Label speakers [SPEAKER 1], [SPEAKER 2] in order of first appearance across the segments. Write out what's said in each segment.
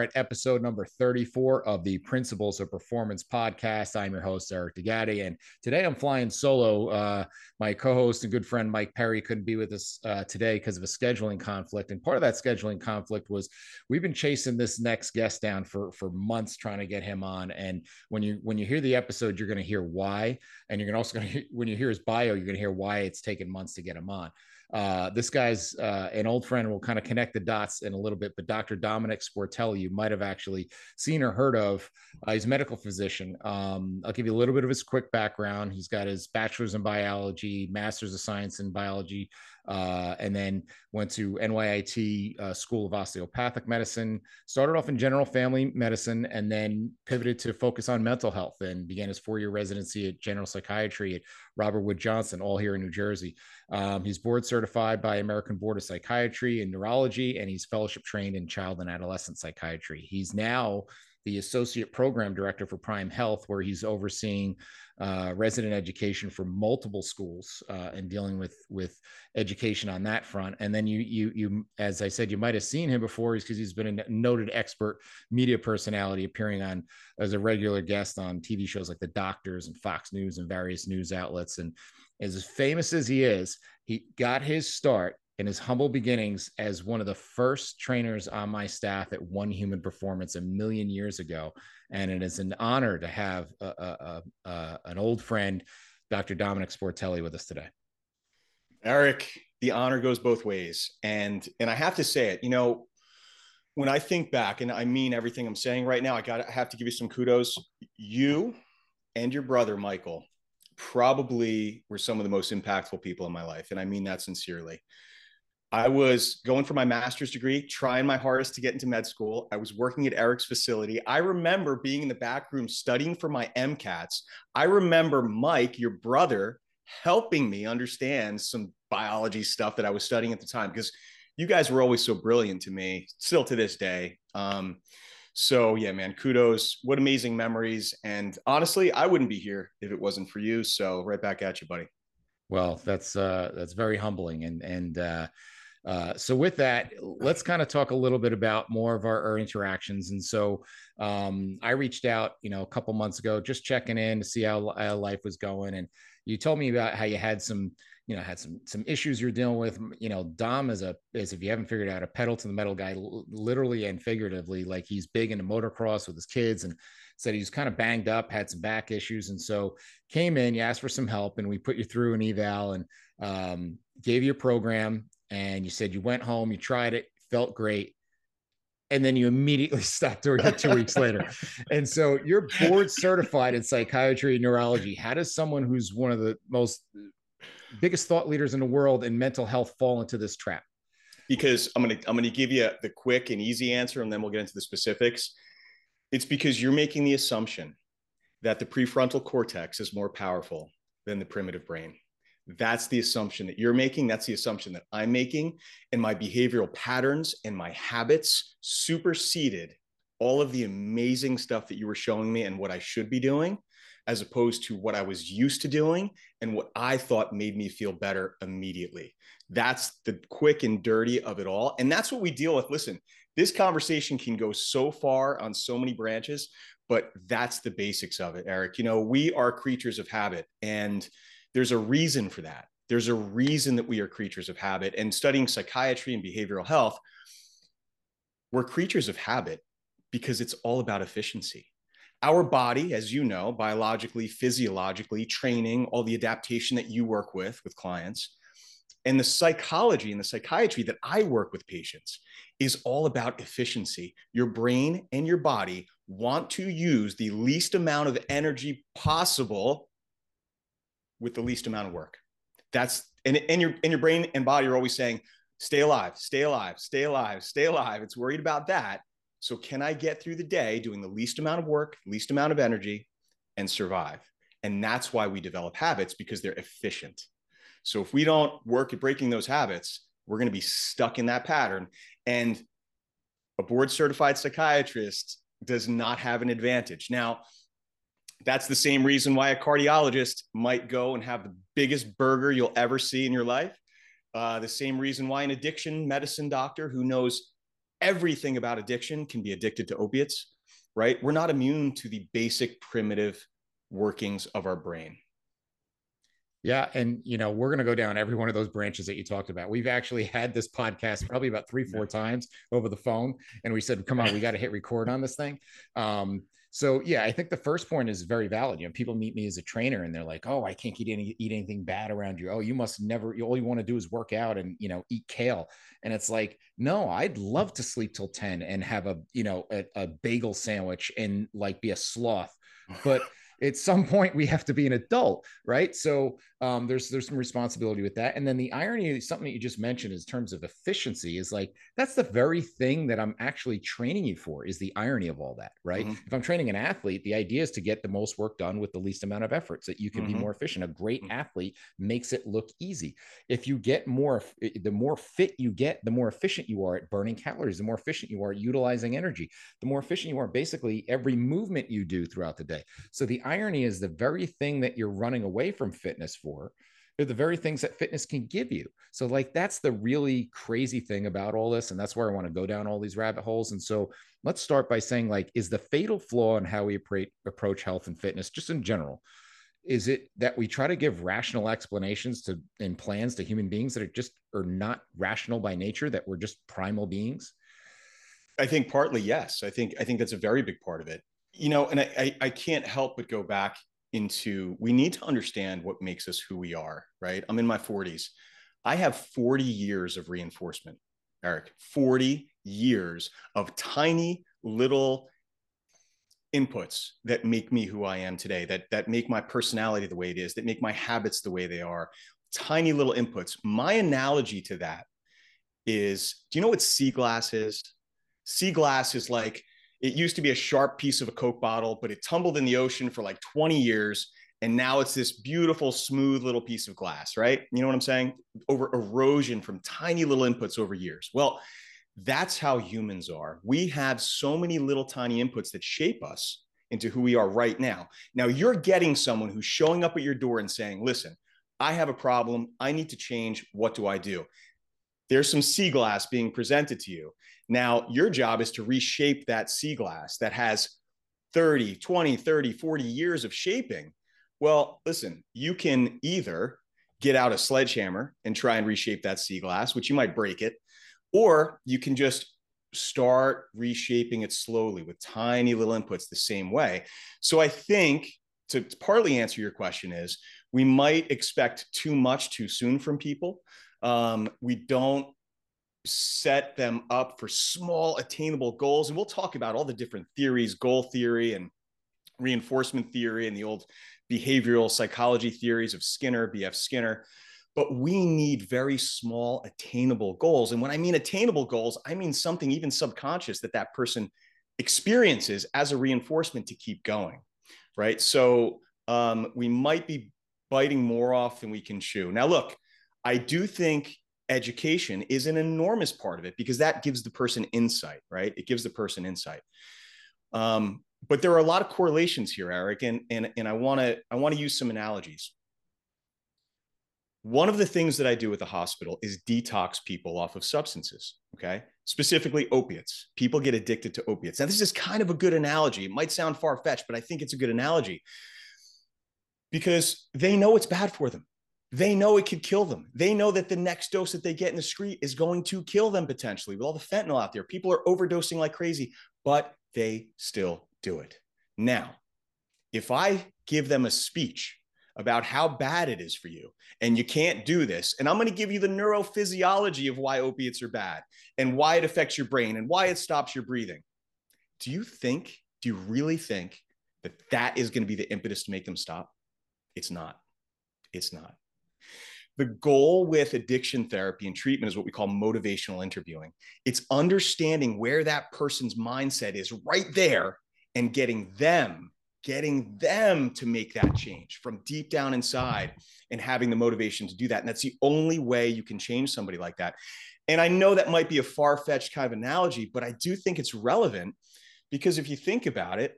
[SPEAKER 1] Are at episode number 34 of the Principles of Performance podcast. I'm your host, Eric D'Agati, and today I'm flying solo. Uh, my co host and good friend Mike Perry couldn't be with us uh, today because of a scheduling conflict. And part of that scheduling conflict was we've been chasing this next guest down for, for months trying to get him on. And when you when you hear the episode, you're going to hear why. And you're also going to when you hear his bio, you're going to hear why it's taken months to get him on. Uh, this guy's uh, an old friend. We'll kind of connect the dots in a little bit, but Dr. Domenick Sportelli, you might have actually seen or heard of. Uh, he's a medical physician. Um, I'll give you a little bit of his quick background. He's got his bachelor's in biology, master's of science in biology, uh, and then went to NYIT uh, School of Osteopathic Medicine. Started off in general family medicine, and then pivoted to focus on mental health. And began his four-year residency at general psychiatry at Robert Wood Johnson, all here in New Jersey. Um, he's board certified by American Board of Psychiatry and Neurology, and he's fellowship trained in child and adolescent psychiatry. He's now the associate program director for Prime Health, where he's overseeing uh, resident education for multiple schools uh, and dealing with with education on that front. And then you you you, as I said, you might have seen him before, is because he's been a noted expert media personality, appearing on as a regular guest on TV shows like The Doctors and Fox News and various news outlets. And as famous as he is, he got his start in his humble beginnings as one of the first trainers on my staff at One Human Performance a million years ago. And it is an honor to have a, a, a, an old friend, Dr. Domenick Sportelli, with us today.
[SPEAKER 2] Eric, the honor goes both ways. And and I have to say it, you know, when I think back, and I mean everything I'm saying right now, I got I have to give you some kudos. You and your brother, Michael, probably were some of the most impactful people in my life. And I mean that sincerely. I was going for my master's degree, trying my hardest to get into med school. I was working at Eric's facility. I remember being in the back room studying for my MCATs. I remember Mike, your brother, helping me understand some biology stuff that I was studying at the time because you guys were always so brilliant to me, still to this day. Um, so yeah, man, kudos. What amazing memories. And honestly, I wouldn't be here if it wasn't for you. So right back at you, buddy.
[SPEAKER 1] Well, that's uh that's very humbling and and uh uh, so with that, let's kind of talk a little bit about more of our, our interactions. And so um, I reached out, you know, a couple months ago, just checking in to see how, how, life was going. And you told me about how you had some, you know, had some some issues you're dealing with. You know, Dom is a is if you haven't figured out a pedal to the metal guy, literally and figuratively. Like he's big into motocross with his kids and said he was kind of banged up, had some back issues, and so came in. You asked for some help, and we put you through an eval and um, gave you a program and you said you went home, you tried it, felt great, and then you immediately stopped doing it two weeks later. And so you're board certified in psychiatry and neurology. How does someone who's one of the most biggest thought leaders in the world in mental health fall into this trap?
[SPEAKER 2] Because I'm gonna I'm gonna give you the quick and easy answer, and then we'll get into the specifics. It's because you're making the assumption that the prefrontal cortex is more powerful than the primitive brain. That's the assumption that you're making. That's the assumption that I'm making. And my behavioral patterns and my habits superseded all of the amazing stuff that you were showing me and what I should be doing, as opposed to what I was used to doing and what I thought made me feel better immediately. That's the quick and dirty of it all. And that's what we deal with. Listen, this conversation can go so far on so many branches, but that's the basics of it, Eric. You know, we are creatures of habit. And there's a reason for that. There's a reason that we are creatures of habit. And studying psychiatry and behavioral health, we're creatures of habit. because it's all about efficiency. Our body, as you know, biologically, physiologically, training, all the adaptation that you work with with clients, and the psychology and the psychiatry that I work with patients is all about efficiency. Your brain and your body want to use the least amount of energy possible with the least amount of work. That's and, and your and your brain and body are always saying, stay alive, stay alive, stay alive, stay alive. It's worried about that. So can I get through the day doing the least amount of work, least amount of energy, and survive? And that's why we develop habits because they're efficient. So if we don't work at breaking those habits, we're going to be stuck in that pattern. And a board certified psychiatrist does not have an advantage. Now, that's the same reason why a cardiologist might go and have the biggest burger you'll ever see in your life. Uh, the same reason why an addiction medicine doctor who knows everything about addiction can be addicted to opiates, right? We're not immune to the basic primitive workings of our brain.
[SPEAKER 1] Yeah. And, you know, we're going to go down every one of those branches that you talked about. We've actually had this podcast probably about three, four times over the phone. And we said, come on, we got to hit record on this thing. Um, so yeah, I think the first point is very valid. You know, people meet me as a trainer and they're like, "Oh, I can't eat any eat anything bad around you. Oh, you must never. All you want to do is work out and you know eat kale." And it's like, no, I'd love to sleep till ten and have a you know a, a bagel sandwich and like be a sloth, but at some point we have to be an adult, right? So um, there's there's some responsibility with that. And then the irony, something that you just mentioned, in terms of efficiency, is like that's the very thing that I'm actually training you for. Is the irony of all that, right? Mm-hmm. If I'm training an athlete, the idea is to get the most work done with the least amount of effort, so that you can mm-hmm. be more efficient. A great mm-hmm. athlete makes it look easy. If you get more, the more fit you get, the more efficient you are at burning calories. The more efficient you are at utilizing energy. The more efficient you are, basically every movement you do throughout the day. So the irony is the very thing that you're running away from fitness for are the very things that fitness can give you. So, like, that's the really crazy thing about all this. And that's where I want to go down all these rabbit holes. And so, let's start by saying, like, is the fatal flaw in how we approach health and fitness, just in general, is it that we try to give rational explanations to and plans to human beings that are just are not rational by nature, that we're just primal beings?
[SPEAKER 2] I think partly yes. I think I think that's a very big part of it you know, and I, I, I can't help but go back into we need to understand what makes us who we are, right? I'm in my 40s. I have 40 years of reinforcement, Eric, 40 years of tiny little inputs that make me who I am today, that that make my personality the way it is, that make my habits the way they are. Tiny little inputs. My analogy to that is, do you know what sea glass is? Sea glass is like it used to be a sharp piece of a Coke bottle, but it tumbled in the ocean for like 20 years. And now it's this beautiful, smooth little piece of glass, right? You know what I'm saying? Over erosion from tiny little inputs over years. Well, that's how humans are. We have so many little tiny inputs that shape us into who we are right now. Now, you're getting someone who's showing up at your door and saying, listen, I have a problem. I need to change. What do I do? There's some sea glass being presented to you. Now, your job is to reshape that sea glass that has 30, 20, 30, 40 years of shaping. Well, listen, you can either get out a sledgehammer and try and reshape that sea glass, which you might break it, or you can just start reshaping it slowly with tiny little inputs the same way. So I think to partly answer your question is we might expect too much too soon from people. Um, we don't set them up for small attainable goals and we'll talk about all the different theories goal theory and reinforcement theory and the old behavioral psychology theories of skinner bf skinner but we need very small attainable goals. And when i mean attainable goals i mean something even subconscious that that person experiences as a reinforcement to keep going right? So um, we might be biting more off than we can chew. Now look i do think education is an enormous part of it because that gives the person insight, right? It gives the person insight. Um, but there are a lot of correlations here, Eric, and and and I want to I want to use some analogies. One of the things that I do at the hospital is detox people off of substances, okay? Specifically opiates. People get addicted to opiates. Now this is kind of a good analogy. It might sound far-fetched, but I think it's a good analogy because they know it's bad for them they know it could kill them. They know that the next dose that they get in the street is going to kill them potentially with all the fentanyl out there. People are overdosing like crazy, but they still do it. Now, if I give them a speech about how bad it is for you and you can't do this, and I'm going to give you the neurophysiology of why opiates are bad and why it affects your brain and why it stops your breathing, do you think, do you really think that that is going to be the impetus to make them stop? It's not. It's not. The goal with addiction therapy and treatment is what we call motivational interviewing. It's understanding where that person's mindset is right there and getting them, getting them to make that change from deep down inside and having the motivation to do that. And that's the only way you can change somebody like that. And I know that might be a far fetched kind of analogy, but I do think it's relevant because if you think about it,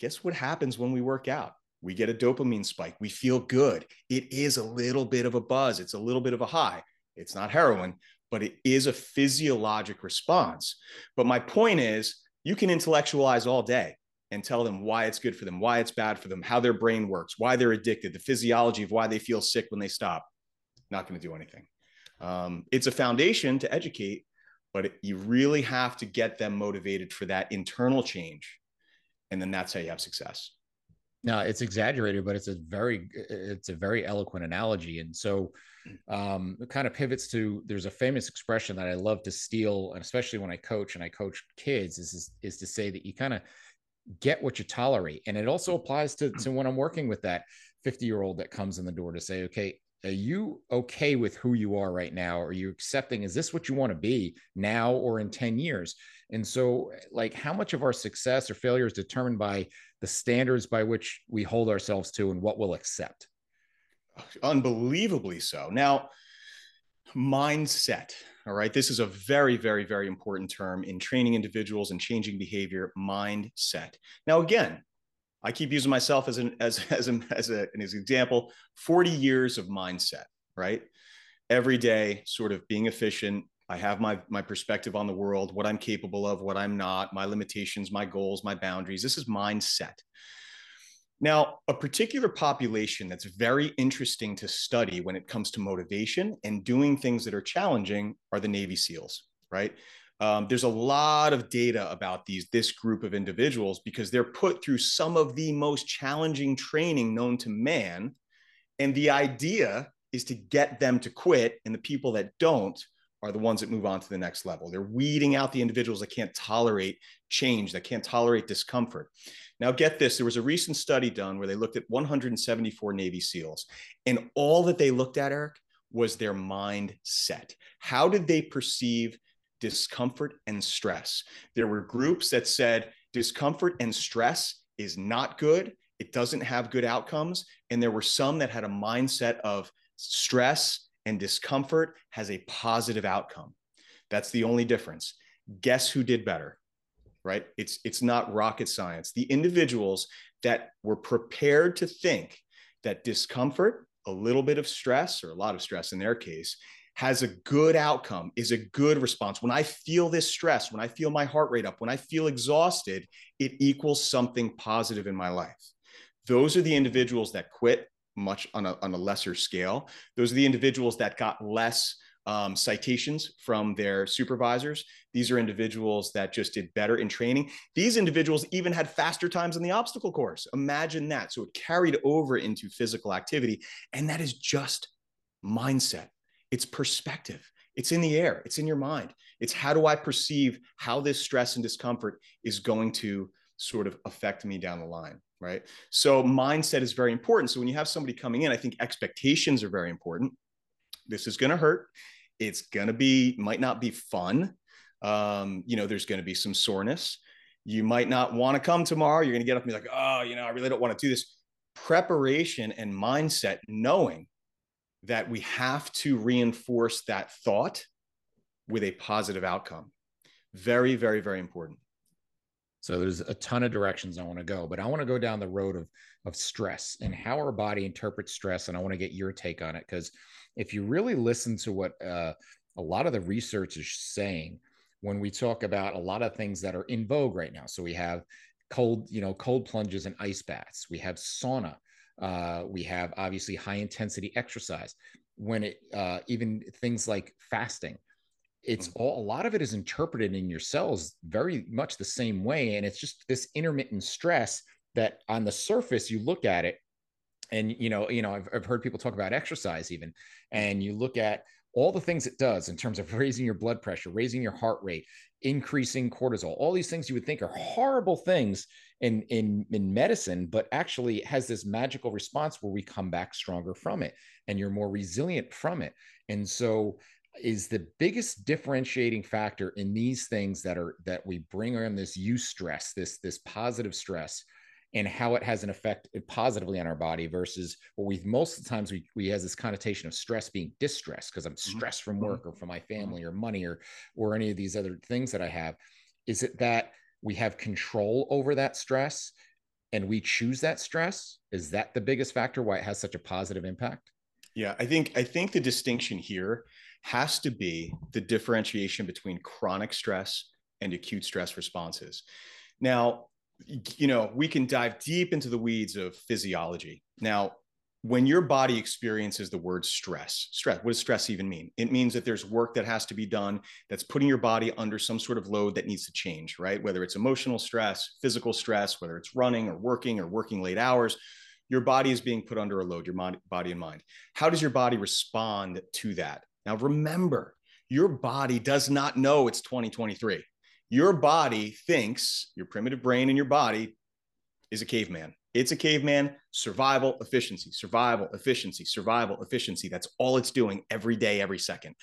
[SPEAKER 2] guess what happens when we work out? We get a dopamine spike. We feel good. It is a little bit of a buzz. It's a little bit of a high. It's not heroin, but it is a physiologic response. But my point is, you can intellectualize all day and tell them why it's good for them, why it's bad for them, how their brain works, why they're addicted, the physiology of why they feel sick when they stop. Not going to do anything. Um, it's a foundation to educate, but it, you really have to get them motivated for that internal change. And then that's how you have success.
[SPEAKER 1] No, it's exaggerated, but it's a very it's a very eloquent analogy. And so mm. um, it kind of pivots to there's a famous expression that I love to steal, and especially when I coach and I coach kids, is is, is to say that you kind of get what you tolerate. And it also applies to, to when I'm working with that 50 year old that comes in the door to say, okay, are you okay with who you are right now? Are you accepting, is this what you want to be now or in 10 years? And so, like, how much of our success or failure is determined by the standards by which we hold ourselves to and what we'll accept?
[SPEAKER 2] Unbelievably so. Now, mindset. All right. This is a very, very, very important term in training individuals and changing behavior mindset. Now, again, I keep using myself as an as as, an as, a, as an example. Forty years of mindset, right? Every day, sort of being efficient. I have my my perspective on the world, what I'm capable of, what I'm not, my limitations, my goals, my boundaries. This is mindset. Now, a particular population that's very interesting to study when it comes to motivation and doing things that are challenging are the Navy SEALs, right? Um, there's a lot of data about these this group of individuals because they're put through some of the most challenging training known to man and the idea is to get them to quit and the people that don't are the ones that move on to the next level they're weeding out the individuals that can't tolerate change that can't tolerate discomfort now get this there was a recent study done where they looked at 174 navy seals and all that they looked at eric was their mindset how did they perceive discomfort and stress. There were groups that said discomfort and stress is not good, it doesn't have good outcomes. And there were some that had a mindset of stress and discomfort has a positive outcome. That's the only difference. Guess who did better? Right? It's it's not rocket science. The individuals that were prepared to think that discomfort, a little bit of stress or a lot of stress in their case, has a good outcome, is a good response. When I feel this stress, when I feel my heart rate up, when I feel exhausted, it equals something positive in my life. Those are the individuals that quit much on a, on a lesser scale. Those are the individuals that got less um, citations from their supervisors. These are individuals that just did better in training. These individuals even had faster times in the obstacle course. Imagine that. So it carried over into physical activity. And that is just mindset. It's perspective. It's in the air. It's in your mind. It's how do I perceive how this stress and discomfort is going to sort of affect me down the line, right? So mindset is very important. So when you have somebody coming in, I think expectations are very important. This is going to hurt. It's going to be might not be fun. Um, you know, there's going to be some soreness. You might not want to come tomorrow. You're going to get up and be like, oh, you know, I really don't want to do this. Preparation and mindset, knowing that we have to reinforce that thought with a positive outcome. Very, very, very important.
[SPEAKER 1] So there's a ton of directions I want to go, but I want to go down the road of of stress and how our body interprets stress, and I want to get your take on it because if you really listen to what uh, a lot of the research is saying when we talk about a lot of things that are in vogue right now, so we have cold, you know, cold plunges and ice baths, we have sauna, Uh, we have obviously high intensity exercise. When it uh, even things like fasting, it's mm. all a lot of it is interpreted in your cells very much the same way, and it's just this intermittent stress that on the surface you look at it and you know you know I've, I've heard people talk about exercise even and you look at all the things it does in terms of raising your blood pressure raising your heart rate increasing cortisol all these things you would think are horrible things in in in medicine but actually has this magical response where we come back stronger from it and you're more resilient from it and so is the biggest differentiating factor in these things that are that we bring on this use stress, this this positive stress and how it has an effect positively on our body versus what we most of the times we, we has this connotation of stress being distress because I'm mm-hmm. stressed from mm-hmm. work or from my mm-hmm. family or money or or any of these other things that I have. Is it that we have control over that stress and we choose that stress? Is that the biggest factor why it has such a positive impact?
[SPEAKER 2] Yeah, I think I think the distinction here has to be the differentiation between chronic stress and acute stress responses. Now, you know, we can dive deep into the weeds of physiology. Now, when your body experiences the word stress, stress, what does stress even mean? It means that there's work that has to be done that's putting your body under some sort of load that needs to change, right? Whether it's emotional stress, physical stress, whether it's running or working or working late hours, your body is being put under a load, your body and mind. How does your body respond to that? Now, remember, your body does not know it's 2023 your body thinks your primitive brain and your body is a caveman. It's a caveman, survival, efficiency, survival, efficiency, survival, efficiency. That's all it's doing every day, every second.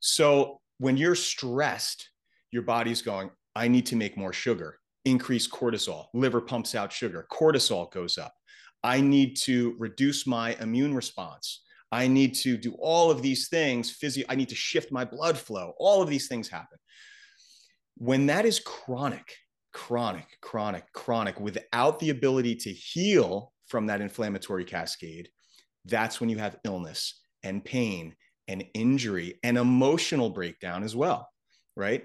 [SPEAKER 2] So when you're stressed, your body's going, I need to make more sugar, increase cortisol, liver pumps out sugar, cortisol goes up. I need to reduce my immune response. I need to do all of these things. Physio- I need to shift my blood flow. All of these things happen. When that is chronic, chronic, chronic, chronic, without the ability to heal from that inflammatory cascade, that's when you have illness and pain and injury and emotional breakdown as well, right?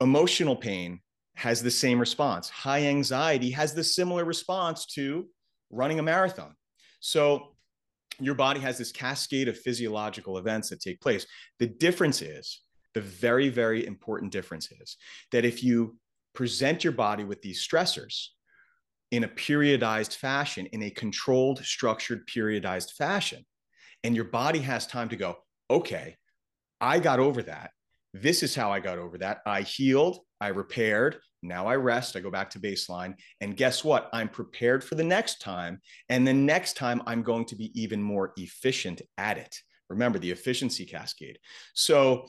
[SPEAKER 2] Emotional pain has the same response. High anxiety has the similar response to running a marathon. So your body has this cascade of physiological events that take place. The difference is the very, very important difference is that if you present your body with these stressors in a periodized fashion, in a controlled, structured, periodized fashion, and your body has time to go, okay, I got over that. This is how I got over that. I healed, I repaired. Now I rest, I go back to baseline. And guess what? I'm prepared for the next time. And the next time, I'm going to be even more efficient at it. Remember the efficiency cascade. So,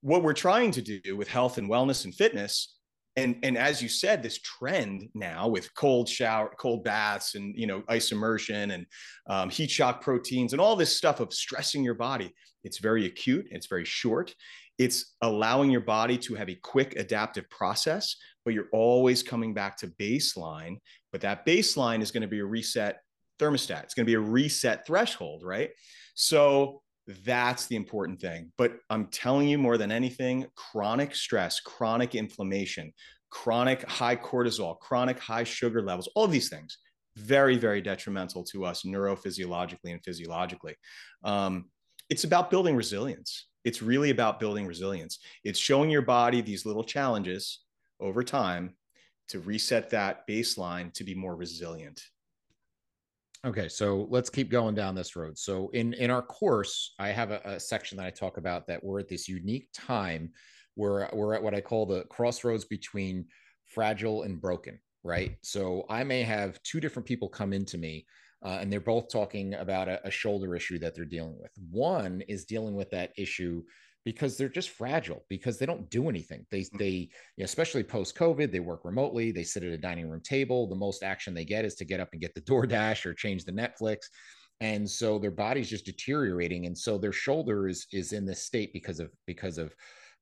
[SPEAKER 2] what we're trying to do with health and wellness and fitness and and as you said this trend now with cold shower cold baths and you know ice immersion and um, heat shock proteins and all this stuff of stressing your body it's very acute it's very short it's allowing your body to have a quick adaptive process but you're always coming back to baseline but that baseline is going to be a reset thermostat it's going to be a reset threshold right so that's the important thing. But I'm telling you more than anything, chronic stress, chronic inflammation, chronic high cortisol, chronic high sugar levels, all of these things, very, very detrimental to us neurophysiologically and physiologically. Um, it's about building resilience. It's really about building resilience. It's showing your body these little challenges over time to reset that baseline to be more resilient.
[SPEAKER 1] Okay, so let's keep going down this road. So in in our course, I have a, a, section that I talk about that we're at this unique time where we're at what I call the crossroads between fragile and broken, right? So I may have two different people come into me uh, and they're both talking about a, a shoulder issue that they're dealing with. One is dealing with that issue because they're just fragile because they don't do anything. They mm. they you know, especially post COVID, they work remotely. They sit at a dining room table. The most action they get is to get up and get the DoorDash or change the Netflix, and so their body's just deteriorating. And so their shoulder is is in this state because of because of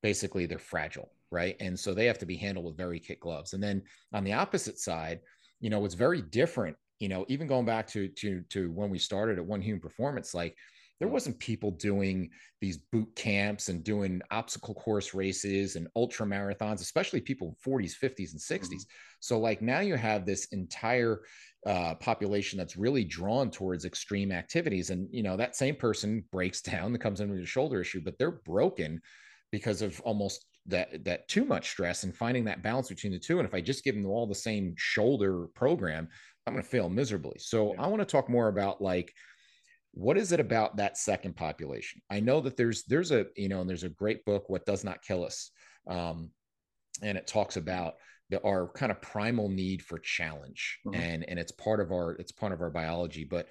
[SPEAKER 1] basically they're fragile, right? And so they have to be handled with very kit gloves. And then on the opposite side, you know, it's very different. You know, even going back to to to when we started at One Human Performance, like there wasn't people doing these boot camps and doing obstacle course races and ultra marathons especially people in 40s 50s and 60s mm-hmm. so like now you have this entire uh, population that's really drawn towards extreme activities. And, you know, that same person breaks down that comes in with a shoulder issue, but they're broken because of almost that that too much stress and finding that balance between the two. And if I just give them all the same shoulder program, I'm going to fail miserably. So yeah. I want to talk more about like what is it about that second population? I know that there's there's a you know and there's a great book, What Does Not Kill Us, um, and it talks about the, our kind of primal need for challenge, mm-hmm. and and it's part of our it's part of our biology, but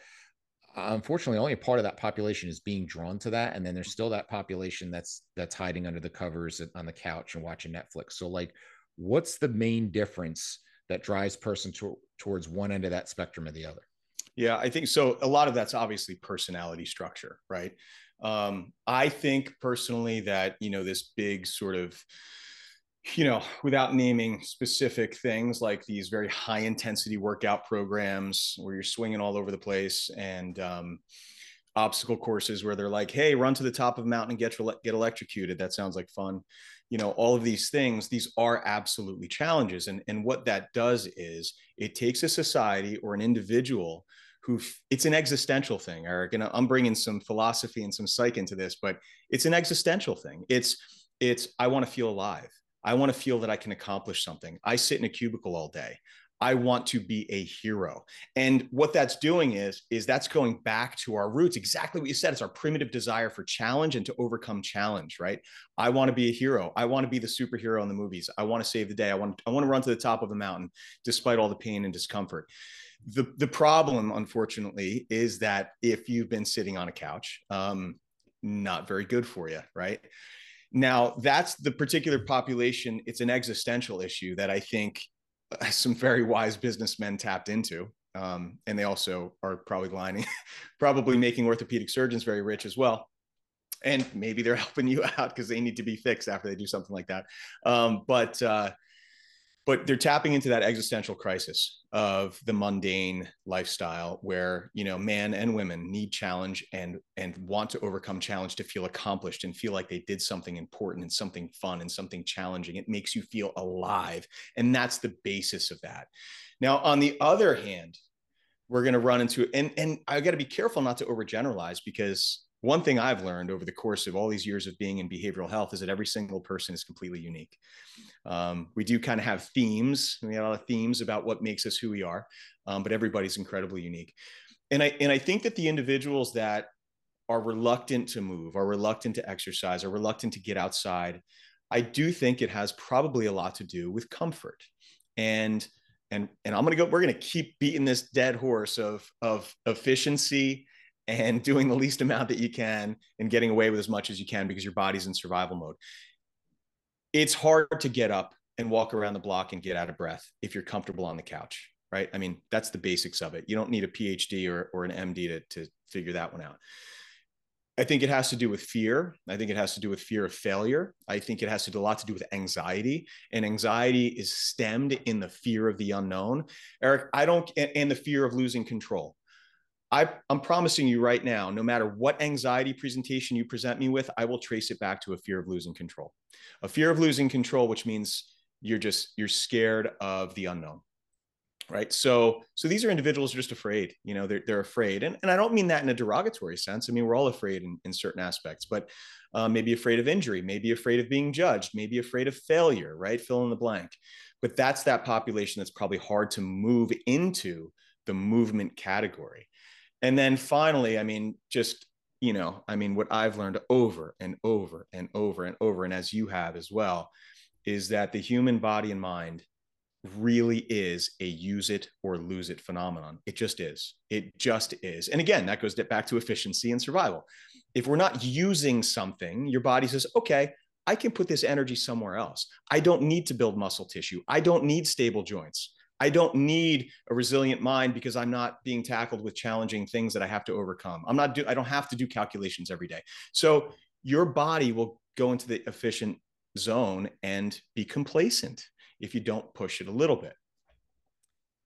[SPEAKER 1] unfortunately only a part of that population is being drawn to that and then there's still that population that's that's hiding under the covers on the couch and watching netflix so like what's the main difference that drives person to, towards one end of that spectrum or the other
[SPEAKER 2] yeah i think so a lot of that's obviously personality structure right um, i think personally that you know this big sort of you know, without naming specific things like these very high intensity workout programs where you're swinging all over the place and um, obstacle courses where they're like, hey, run to the top of a mountain and get, get electrocuted. That sounds like fun. You know, all of these things, these are absolutely challenges. And, and what that does is it takes a society or an individual who it's an existential thing, Eric. And I'm bringing some philosophy and some psych into this, but it's an existential thing. It's, it's, I want to feel alive I want to feel that I can accomplish something. I sit in a cubicle all day. I want to be a hero. And what that's doing is, is that's going back to our roots. Exactly what you said. It's our primitive desire for challenge and to overcome challenge, right? I want to be a hero. I want to be the superhero in the movies. I want to save the day. I want, I want to run to the top of a mountain despite all the pain and discomfort. The, the problem, unfortunately, is that if you've been sitting on a couch, um, not very good for you, right? Now, that's the particular population. It's an existential issue that I think some very wise businessmen tapped into. Um, and they also are probably lining, probably making orthopedic surgeons very rich as well. And maybe they're helping you out because they need to be fixed after they do something like that. Um, but uh, but they're tapping into that existential crisis of the mundane lifestyle where you know men and women need challenge and and want to overcome challenge to feel accomplished and feel like they did something important and something fun and something challenging. It makes you feel alive. And that's the basis of that. Now on the other hand we're going to run into and and i got to be careful not to overgeneralize because one thing I've learned over the course of all these years of being in behavioral health is that every single person is completely unique. Um, we do kind of have themes. We have a lot of themes about what makes us who we are, um, but everybody's incredibly unique. And I and I think that the individuals that are reluctant to move, are reluctant to exercise, are reluctant to get outside, I do think it has probably a lot to do with comfort. And and and I'm gonna go. We're gonna keep beating this dead horse of of efficiency and doing the least amount that you can and getting away with as much as you can because your body's in survival mode. It's hard to get up and walk around the block and get out of breath if you're comfortable on the couch, right? I mean, that's the basics of it. You don't need a PhD or, or an MD to, to figure that one out. I think it has to do with fear. I think it has to do with fear of failure. I think it has to do a lot to do with anxiety. And anxiety is stemmed in the fear of the unknown. Eric, I don't, and the fear of losing control. I, am promising you right now, no matter what anxiety presentation you present me with, I will trace it back to a fear of losing control. A fear of losing control, which means you're just you're scared of the unknown. Right. So so these are individuals are just afraid, you know, they're, they're afraid. And, and I don't mean that in a derogatory sense. I mean, we're all afraid in, in certain aspects, but uh, maybe afraid of injury, maybe afraid of being judged, maybe afraid of failure, right? Fill in the blank. But that's that population that's probably hard to move into the movement category and then finally, I mean, just, you know, I mean, what I've learned over and over and over and over, and as you have as well, is that the human body and mind really is a use it or lose it phenomenon. It just is. It just is. And again, that goes back to efficiency and survival. If we're not using something, your body says, okay, I can put this energy somewhere else. I don't need to build muscle tissue. I don't need stable joints. I don't need a resilient mind because I'm not being tackled with challenging things that I have to overcome. I'm not do I don't have to do calculations every day. So your body will go into the efficient zone and be complacent if you don't push it a little bit.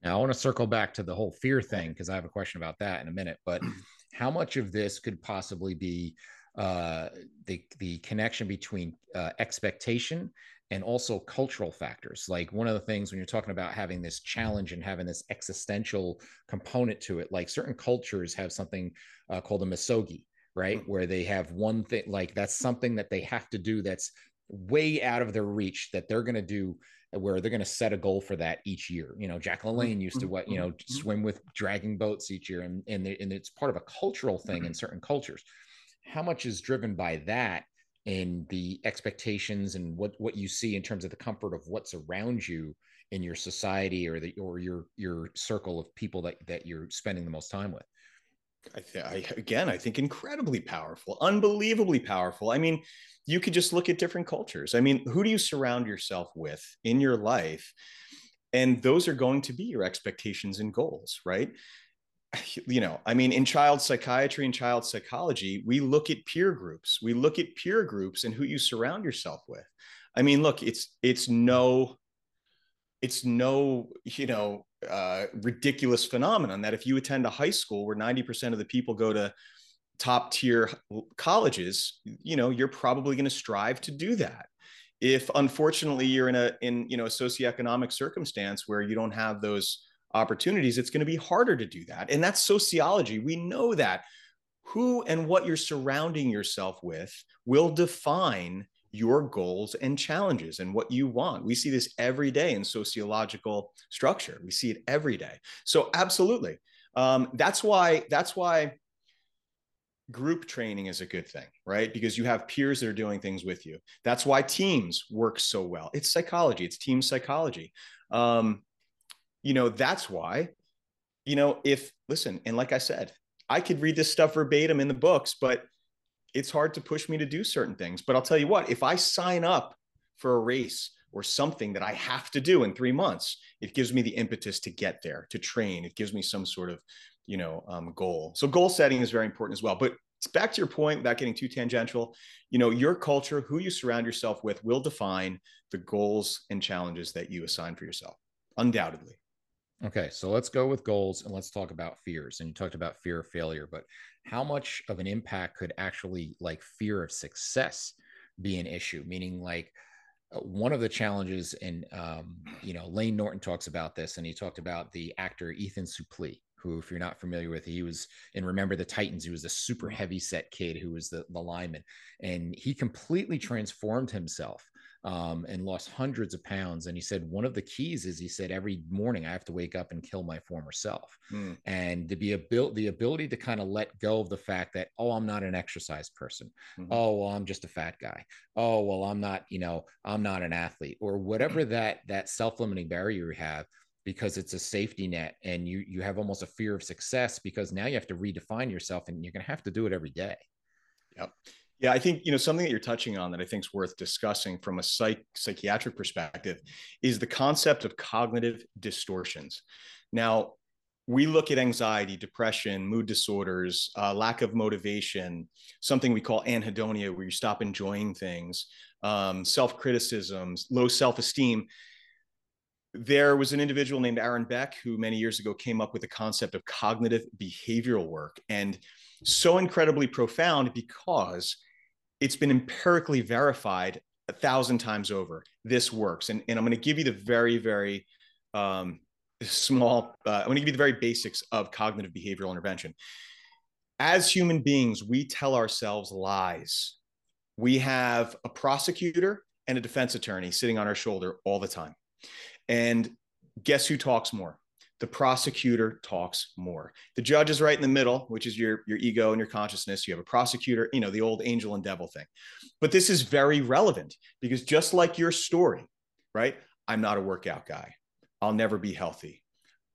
[SPEAKER 1] Now I want to circle back to the whole fear thing because I have a question about that in a minute, but how much of this could possibly be uh, the the connection between uh, expectation and also cultural factors. Like one of the things when you're talking about having this challenge and having this existential component to it, like certain cultures have something uh, called a misogi, right? Mm-hmm. Where they have one thing, like that's something that they have to do that's way out of their reach that they're going to do where they're going to set a goal for that each year. You know, Jack mm-hmm. LaLanne used to what, you know, mm-hmm. swim with dragging boats each year. And, and, and it's part of a cultural thing in certain cultures. How much is driven by that and the expectations and what what you see in terms of the comfort of what's around you in your society or the or your your circle of people that that you're spending the most time with?
[SPEAKER 2] I, th- I again i think incredibly powerful unbelievably powerful. I mean you could just look at different cultures. I mean who do you surround yourself with in your life? And those are going to be your expectations and goals right you know, I mean, in child psychiatry and child psychology, we look at peer groups. We look at peer groups and who you surround yourself with. I mean, look, it's it's no, it's no, you know, uh, ridiculous phenomenon that if you attend a high school where 90% of the people go to top tier colleges, you know, you're probably going to strive to do that. If unfortunately you're in a in you know a socioeconomic circumstance where you don't have those opportunities, it's going to be harder to do that. And that's sociology. We know that who and what you're surrounding yourself with will define your goals and challenges and what you want. We see this every day in sociological structure. We see it every day. So absolutely. Um, that's why that's why group training is a good thing, right? Because you have peers that are doing things with you. That's why teams work so well. It's psychology, it's team psychology. Um, you know, that's why, you know, if listen, and like I said, I could read this stuff verbatim in the books, but it's hard to push me to do certain things. But I'll tell you what, if I sign up for a race or something that I have to do in three months, it gives me the impetus to get there, to train. It gives me some sort of, you know, um, goal. So goal setting is very important as well. But back to your point without getting too tangential, you know, your culture, who you surround yourself with will define the goals and challenges that you assign for yourself, undoubtedly.
[SPEAKER 1] Okay, so let's go with goals and let's talk about fears. And you talked about fear of failure, but how much of an impact could actually like fear of success be an issue? Meaning, like uh, one of the challenges, and um, you know, Layne Norton talks about this, and he talked about the actor Ethan Suplee, who, if you're not familiar with, he was in Remember the Titans. He was a super heavy set kid who was the, the lineman, and he completely transformed himself um, and lost hundreds of pounds. And he said one of the keys is he said every morning I have to wake up and kill my former self, mm. and to be a built the ability to kind of let go of the fact that oh I'm not an exercise person, mm-hmm. oh well I'm just a fat guy, oh well I'm not you know I'm not an athlete or whatever that that self limiting barrier you have because it's a safety net and you you have almost a fear of success because now you have to redefine yourself and you're going to have to do it every day.
[SPEAKER 2] Yep. Yeah, I think you know something that you're touching on that I think is worth discussing from a psych psychiatric perspective is the concept of cognitive distortions. Now, we look at anxiety, depression, mood disorders, uh, lack of motivation, something we call anhedonia, where you stop enjoying things, um, self criticisms, low self esteem. There was an individual named Aaron Beck who many years ago came up with the concept of cognitive behavioral work. And so incredibly profound because it's been empirically verified a thousand times over. This works. And, and I'm going to give you the very, very um, small, uh, I'm going to give you the very basics of cognitive behavioral intervention. As human beings, we tell ourselves lies. We have a prosecutor and a defense attorney sitting on our shoulder all the time. And guess who talks more? the prosecutor talks more. The judge is right in the middle, which is your, your ego and your consciousness. You have a prosecutor, you know, the old angel and devil thing. But this is very relevant because just like your story, right? I'm not a workout guy. I'll never be healthy.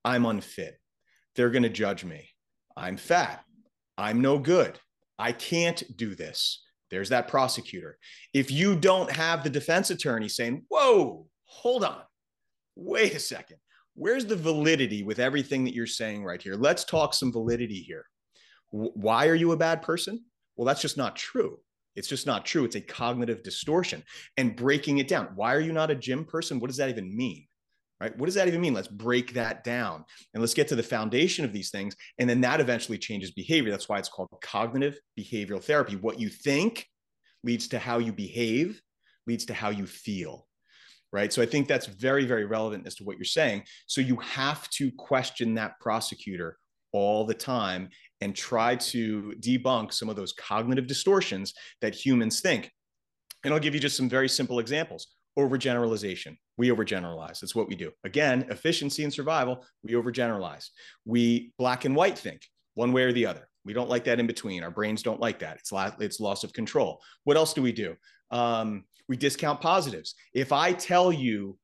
[SPEAKER 2] I'm unfit. They're going to judge me. I'm fat. I'm no good. I can't do this. There's that prosecutor. If you don't have the defense attorney saying, Whoa, hold on, wait a second where's the validity with everything that you're saying right here? Let's talk some validity here. why are you a bad person? Well, that's just not true. It's just not true. It's a cognitive distortion and breaking it down. Why are you not a gym person? What does that even mean? right? What does that even mean? Let's break that down and let's get to the foundation of these things. And then that eventually changes behavior. That's why it's called cognitive behavioral therapy. What you think leads to how you behave, leads to how you feel. Right. So I think that's very, very relevant as to what you're saying. So you have to question that prosecutor all the time and try to debunk some of those cognitive distortions that humans think. And I'll give you just some very simple examples overgeneralization. We overgeneralize. That's what we do. Again, efficiency and survival, we overgeneralize. We black and white think one way or the other. We don't like that in between. Our brains don't like that. It's, it's loss of control. What else do we do? Um, we discount positives. If I tell you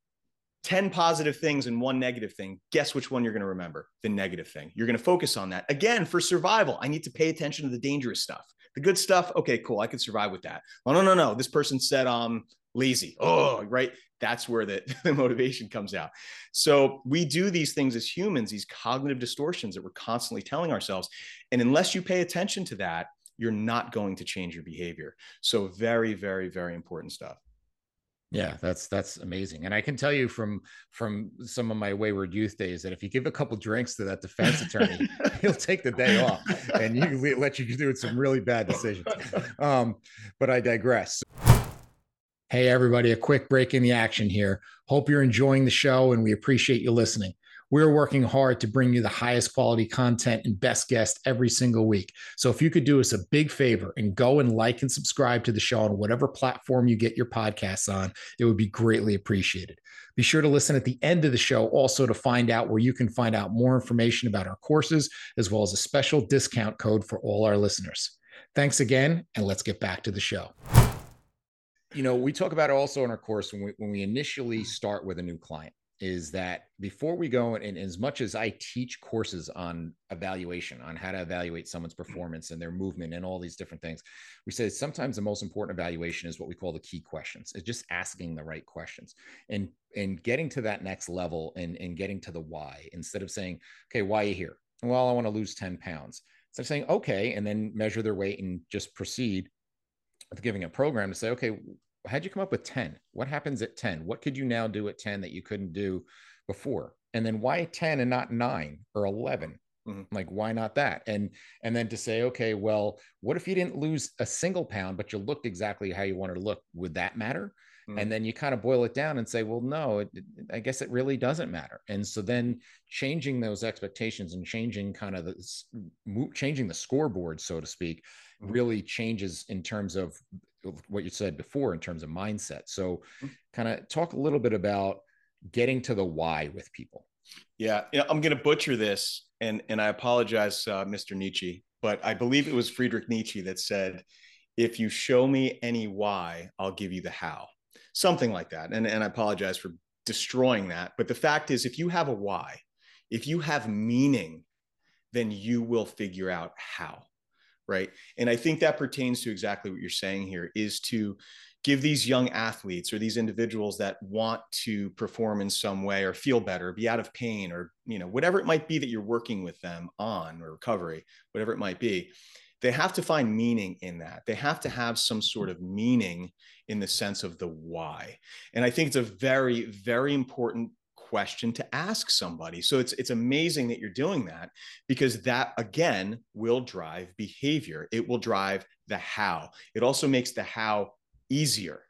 [SPEAKER 2] 10 positive things and one negative thing, guess which one you're going to remember? The negative thing. You're going to focus on that. Again, for survival, I need to pay attention to the dangerous stuff. The good stuff, okay, cool. I can survive with that. Oh, no, no, no. This person said um lazy. Oh, right. That's where the, the motivation comes out. So we do these things as humans, these cognitive distortions that we're constantly telling ourselves. And unless you pay attention to that, you're not going to change your behavior. So very, very, very important stuff.
[SPEAKER 1] Yeah, that's that's amazing. And I can tell you from from some of my wayward youth days that if you give a couple drinks to that defense attorney, he'll take the day off and you let you do some really bad decisions. Um, but I digress. Hey everybody, a quick break in the action here. Hope you're enjoying the show and we appreciate you listening. We're working hard to bring you the highest quality content and best guests every single week. So if you could do us a big favor and go and like and subscribe to the show on whatever platform you get your podcasts on, it would be greatly appreciated. Be sure to listen at the end of the show also to find out where you can find out more information about our courses, as well as a special discount code for all our listeners. Thanks again, and let's get back to the show you know we talk about it also in our course when we when we initially start with a new client is that before we go and as much as I teach courses on evaluation, on how to evaluate someone's mm-hmm. performance and their movement and all these different things, we say sometimes the most important evaluation is what we call the key questions. It's just asking the right questions and and getting to that next level and, and getting to the why instead of saying, okay, why are you here? Well, I want to lose 10 pounds. Instead of saying, okay, and then measure their weight and just proceed with giving a program to say, okay, how'd you come up with 10? What happens at 10? What could you now do at 10 that you couldn't do before? And then why 10 and not nine or 11? Mm-hmm. Like, why not that? And and then to say, okay, well, what if you didn't lose a single pound, but you looked exactly how you wanted to look? Would that matter? Mm-hmm. And then you kind of boil it down and say, well, no, it, I guess it really doesn't matter. And so then changing those expectations and changing kind of the changing the scoreboard, so to speak, mm-hmm. really changes in terms of what you said before in terms of mindset. So, mm-hmm. kind of talk a little bit about getting to the why with people.
[SPEAKER 2] Yeah, you know, I'm going to butcher this, and and I apologize, uh, Mr. Nietzsche, but I believe it was Friedrich Nietzsche that said, "If you show me any why, I'll give you the how." Something like that. And and I apologize for destroying that, but the fact is, if you have a why, if you have meaning, then you will figure out how right? And i think that pertains to exactly what you're saying here is to give these young athletes or these individuals that want to perform in some way or feel better be out of pain or you know whatever it might be that you're working with them on or recovery whatever it might be they have to find meaning in that. They have to have some sort of meaning in the sense of the why. And i think it's a very very important question to ask somebody. So it's it's amazing that you're doing that because that again will drive behavior. It will drive the how. It also makes the how easier.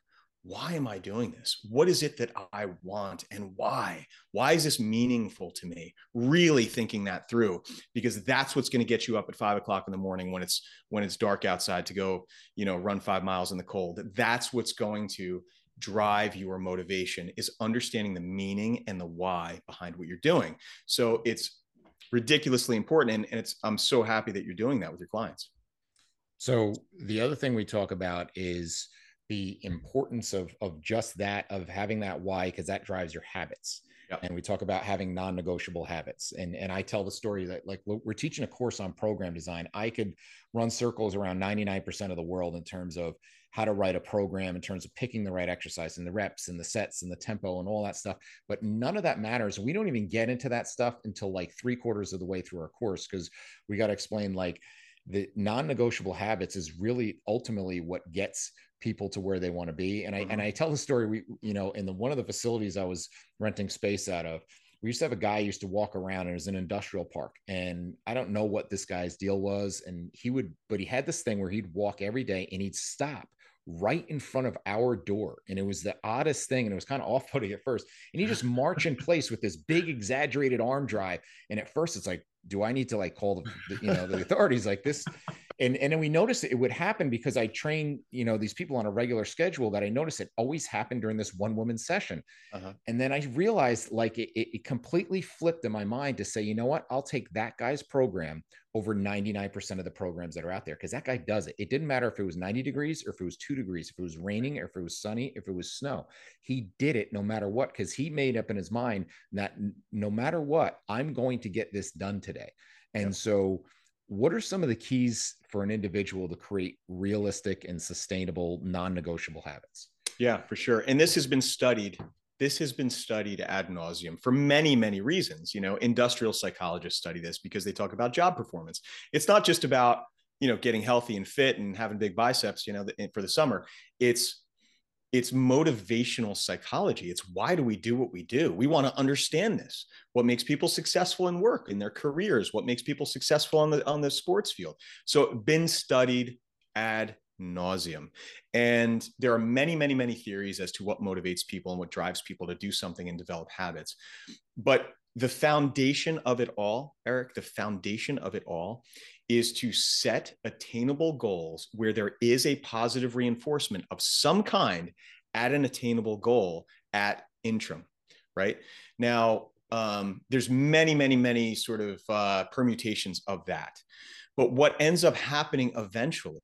[SPEAKER 2] Why am I doing this? What is it that I want and why? Why is this meaningful to me? Really thinking that through because that's what's going to get you up at five o'clock in the morning when it's when it's dark outside to go, you know, run five miles in the cold. That's what's going to drive your motivation is understanding the meaning and the why behind what you're doing. So it's ridiculously important. And, and it's, I'm so happy that you're doing that with your clients.
[SPEAKER 1] So the other thing we talk about is the importance of, of just that, of having that why, because that drives your habits. Yep. And we talk about having non-negotiable habits. And, and I tell the story that like we're teaching a course on program design. I could run circles around 99% of the world in terms of how to write a program in terms of picking the right exercise and the reps and the sets and the tempo and all that stuff. But none of that matters. We don't even get into that stuff until like three quarters of the way through our course because we got to explain like the non-negotiable habits is really ultimately what gets people to where they want to be. And I mm-hmm. and I tell the story. We you know in the one of the facilities I was renting space out of, we used to have a guy used to walk around and it was an industrial park and i don't know what this guy's deal was and he would but he had this thing where he'd walk every day and he'd stop right in front of our door and it was the oddest thing and it was kind of off-putting at first and he just march in place with this big exaggerated arm drive and at first it's like do i need to like call the, the you know the authorities? Like this and and then we noticed it would happen because I train you know these people on a regular schedule that I noticed it always happened during this one woman session, uh-huh. and then I realized like it, it completely flipped in my mind to say you know what I'll take that guy's program over 99% of the programs that are out there because that guy does it. It didn't matter if it was 90 degrees or if it was two degrees, if it was raining or if it was sunny, if it was snow. He did it no matter what because he made up in his mind that no matter what, I'm going to get this done today. And yep. so what are some of the keys for an individual to create realistic and sustainable non-negotiable habits?
[SPEAKER 2] Yeah for sure. And this has been studied this has been studied ad nauseum for many many reasons. You know industrial psychologists study this because they talk about job performance. It's not just about you know getting healthy and fit and having big biceps you know for the summer. It's it's motivational psychology. It's why do we do what we do? We want to understand this. What makes people successful in work in their careers what makes people successful on the on the sports field. So been studied ad nauseum. And there are many many many theories as to what motivates people and what drives people to do something and develop habits. But the foundation of it all eric the foundation of it all is to set attainable goals where there is a positive reinforcement of some kind at an attainable goal at interim right? Now um, there's many many many sort of uh, permutations of that. But what ends up happening eventually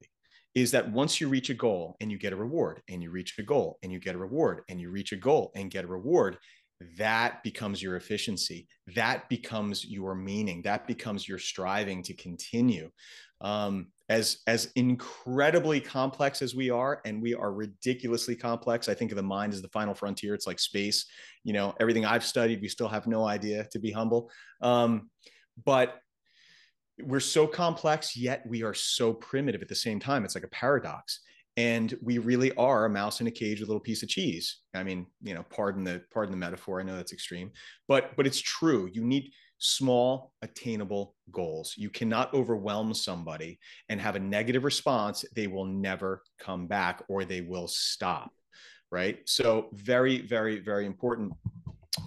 [SPEAKER 2] is that once you reach a goal and you get a reward and you reach a goal and you get a reward and you reach a goal and get a reward that becomes your efficiency. That becomes your meaning. That becomes your striving to continue. Um, as as incredibly complex as we are and we are ridiculously complex i think of the mind as the final frontier. It's like space. You know everything i've studied we still have no idea to be humble. Um, but we're so complex yet we are so primitive at the same time. It's like a paradox and we really are a mouse in a cage with a little piece of cheese. I mean you know pardon the pardon the metaphor i know that's extreme but but it's true. You need small attainable goals. You cannot overwhelm somebody and have a negative response they will never come back or they will stop right? So very very very important.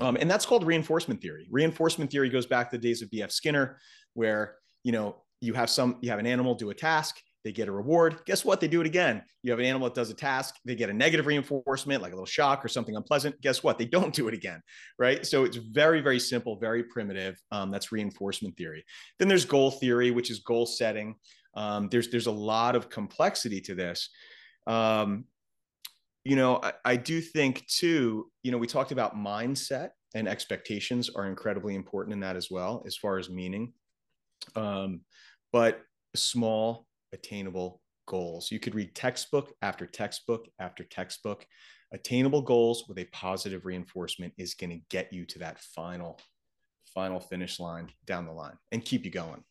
[SPEAKER 2] Um, and that's called reinforcement theory. Reinforcement theory goes back to the days of bf skinner where you know you have some you have an animal do a task they get a reward. Guess what? They do it again. You have an animal that does a task, they get a negative reinforcement, like a little shock or something unpleasant. Guess what? They don't do it again, right? So it's very, very simple, very primitive. Um, that's reinforcement theory. Then there's goal theory, which is goal setting. Um, there's there's a lot of complexity to this. Um, you know, I, I do think too. You know, we talked about mindset and expectations are incredibly important in that as well, as far as meaning. Um, but small attainable goals. You could read textbook after textbook after textbook. Attainable goals with a positive reinforcement is going to get you to that final, final finish line down the line and keep you going.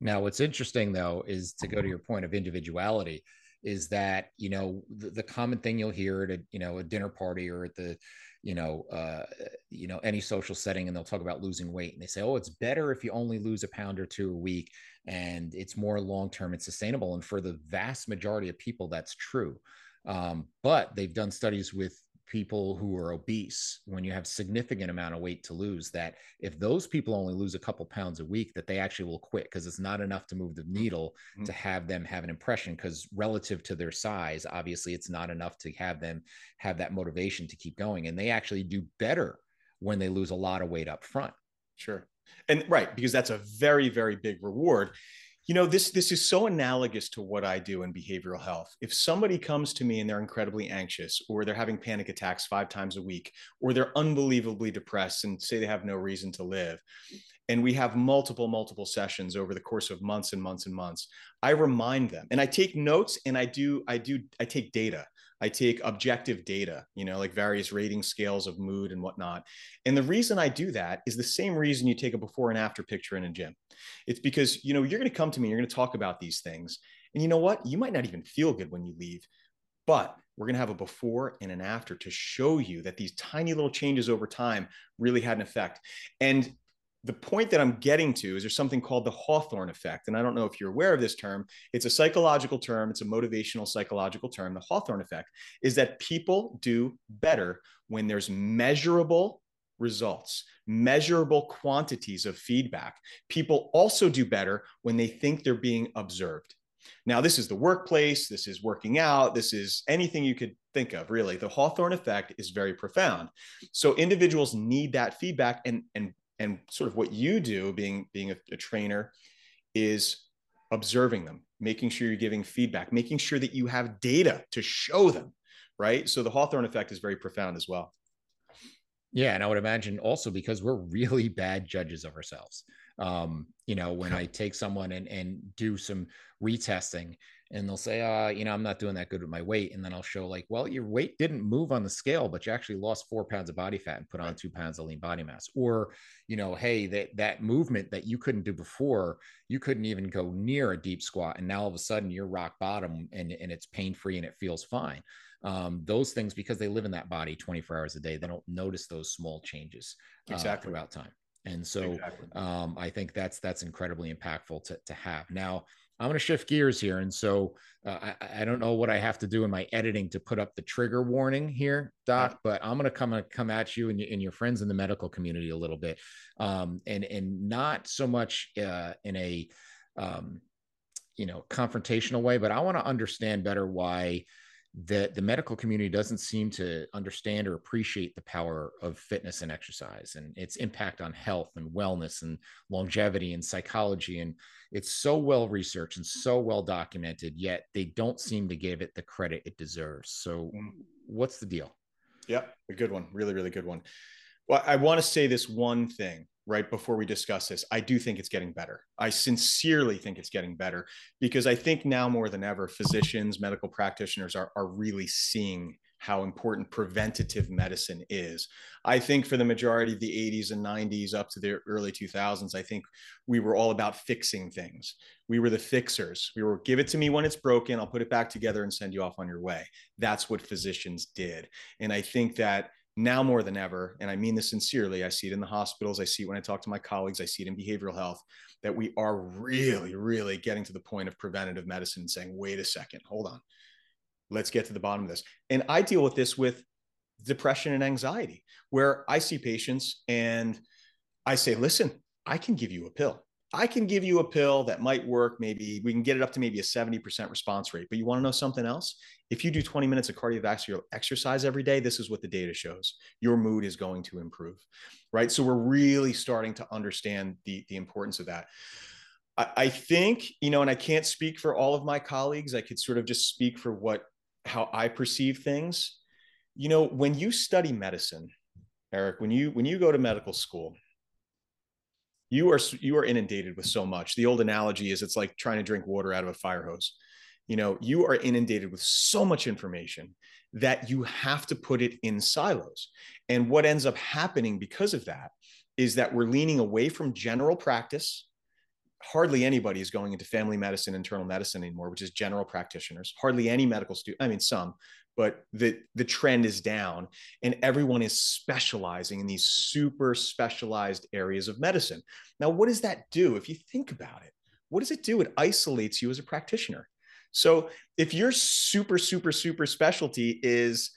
[SPEAKER 1] Now, what's interesting though is to go to your point of individuality is that you know the, the common thing you'll hear at a you know a dinner party or at the you know, uh, you know, any social setting, and they'll talk about losing weight, and they say, "Oh, it's better if you only lose a pound or two a week, and it's more long term and sustainable." And for the vast majority of people, that's true. Um, but they've done studies with people who are obese when you have significant amount of weight to lose that if those people only lose a couple pounds a week that they actually will quit because it's not enough to move the needle mm-hmm. to have them have an impression because relative to their size obviously it's not enough to have them have that motivation to keep going and they actually do better when they lose a lot of weight up front.
[SPEAKER 2] Sure. And right because that's a very very big reward you know this this is so analogous to what i do in behavioral health if somebody comes to me and they're incredibly anxious or they're having panic attacks five times a week or they're unbelievably depressed and say they have no reason to live and we have multiple multiple sessions over the course of months and months and months i remind them and i take notes and i do i do i take data I take objective data, you know, like various rating scales of mood and whatnot. And the reason I do that is the same reason you take a before and after picture in a gym. It's because, you know, you're going to come to me, you're going to talk about these things. And you know what? You might not even feel good when you leave, but we're going to have a before and an after to show you that these tiny little changes over time really had an effect. And the point that I'm getting to is there's something called the Hawthorne effect. And I don't know if you're aware of this term. It's a psychological term, it's a motivational psychological term. The Hawthorne effect is that people do better when there's measurable results, measurable quantities of feedback. People also do better when they think they're being observed. Now, this is the workplace, this is working out, this is anything you could think of, really. The Hawthorne effect is very profound. So individuals need that feedback and, and and sort of what you do being being a, a trainer is observing them making sure you're giving feedback making sure that you have data to show them right so the hawthorne effect is very profound as well
[SPEAKER 1] yeah and i would imagine also because we're really bad judges of ourselves. Um, you know when i take someone and, and do some retesting and they'll say, uh, you know, I'm not doing that good with my weight. And then I'll show like, well, your weight didn't move on the scale, but you actually lost four pounds of body fat and put on two pounds of lean body mass. Or, you know, hey, that that movement that you couldn't do before, you couldn't even go near a deep squat. And now all of a sudden you're rock bottom and, and it's pain free and it feels fine. Um, those things, because they live in that body 24 hours a day, they don't notice those small changes uh, exactly. throughout time. And so exactly. um, I think that's that's incredibly impactful to, to have. Now, I'm going to shift gears here. And so uh, I, I, don't know what I have to do in my editing to put up the trigger warning here, Doc, but I'm going to come, come at you and, and your friends in the medical community a little bit. Um, and, and not so much uh, in a, um, you know, confrontational way, but I want to understand better why that the medical community doesn't seem to understand or appreciate the power of fitness and exercise and its impact on health and wellness and longevity and psychology. And it's so well researched and so well documented yet they don't seem to give it the credit it deserves. So mm. what's the deal?
[SPEAKER 2] Yeah a good one really really good one. Well i want to say this one thing right before we discuss this i do think it's getting better. I sincerely think it's getting better because i think now more than ever physicians medical practitioners are, are really seeing how important preventative medicine is. I think for the majority of the 80s and 90s up to the early 2000s i think we were all about fixing things. We were the fixers. We were give it to me when it's broken. I'll put it back together and send you off on your way. That's what physicians did. And i think that now more than ever, and I mean this sincerely, I see it in the hospitals, I see it when I talk to my colleagues, I see it in behavioral health, that we are really, really getting to the point of preventative medicine and saying, wait a second, hold on, let's get to the bottom of this. And I deal with this with depression and anxiety, where I see patients and I say, listen, I can give you a pill. I can give you a pill that might work. Maybe we can get it up to maybe a 70% response rate. But you want to know something else? If you do 20 minutes of cardiovascular exercise every day, this is what the data shows. Your mood is going to improve. Right. So we're really starting to understand the, the importance of that. I, I think, you know, and I can't speak for all of my colleagues. I could sort of just speak for what how I perceive things. You know, when you study medicine, Eric, when you when you go to medical school, you are you are inundated with so much. The old analogy is it's like trying to drink water out of a fire hose. You know you are inundated with so much information that you have to put it in silos. And what ends up happening because of that is that we're leaning away from general practice. Hardly anybody is going into family medicine internal medicine anymore which is general practitioners. Hardly any medical student i mean some but the the trend is down and everyone is specializing in these super specialized areas of medicine. Now what does that do? If you think about it what does it do? It isolates you as a practitioner. So if your super super super specialty is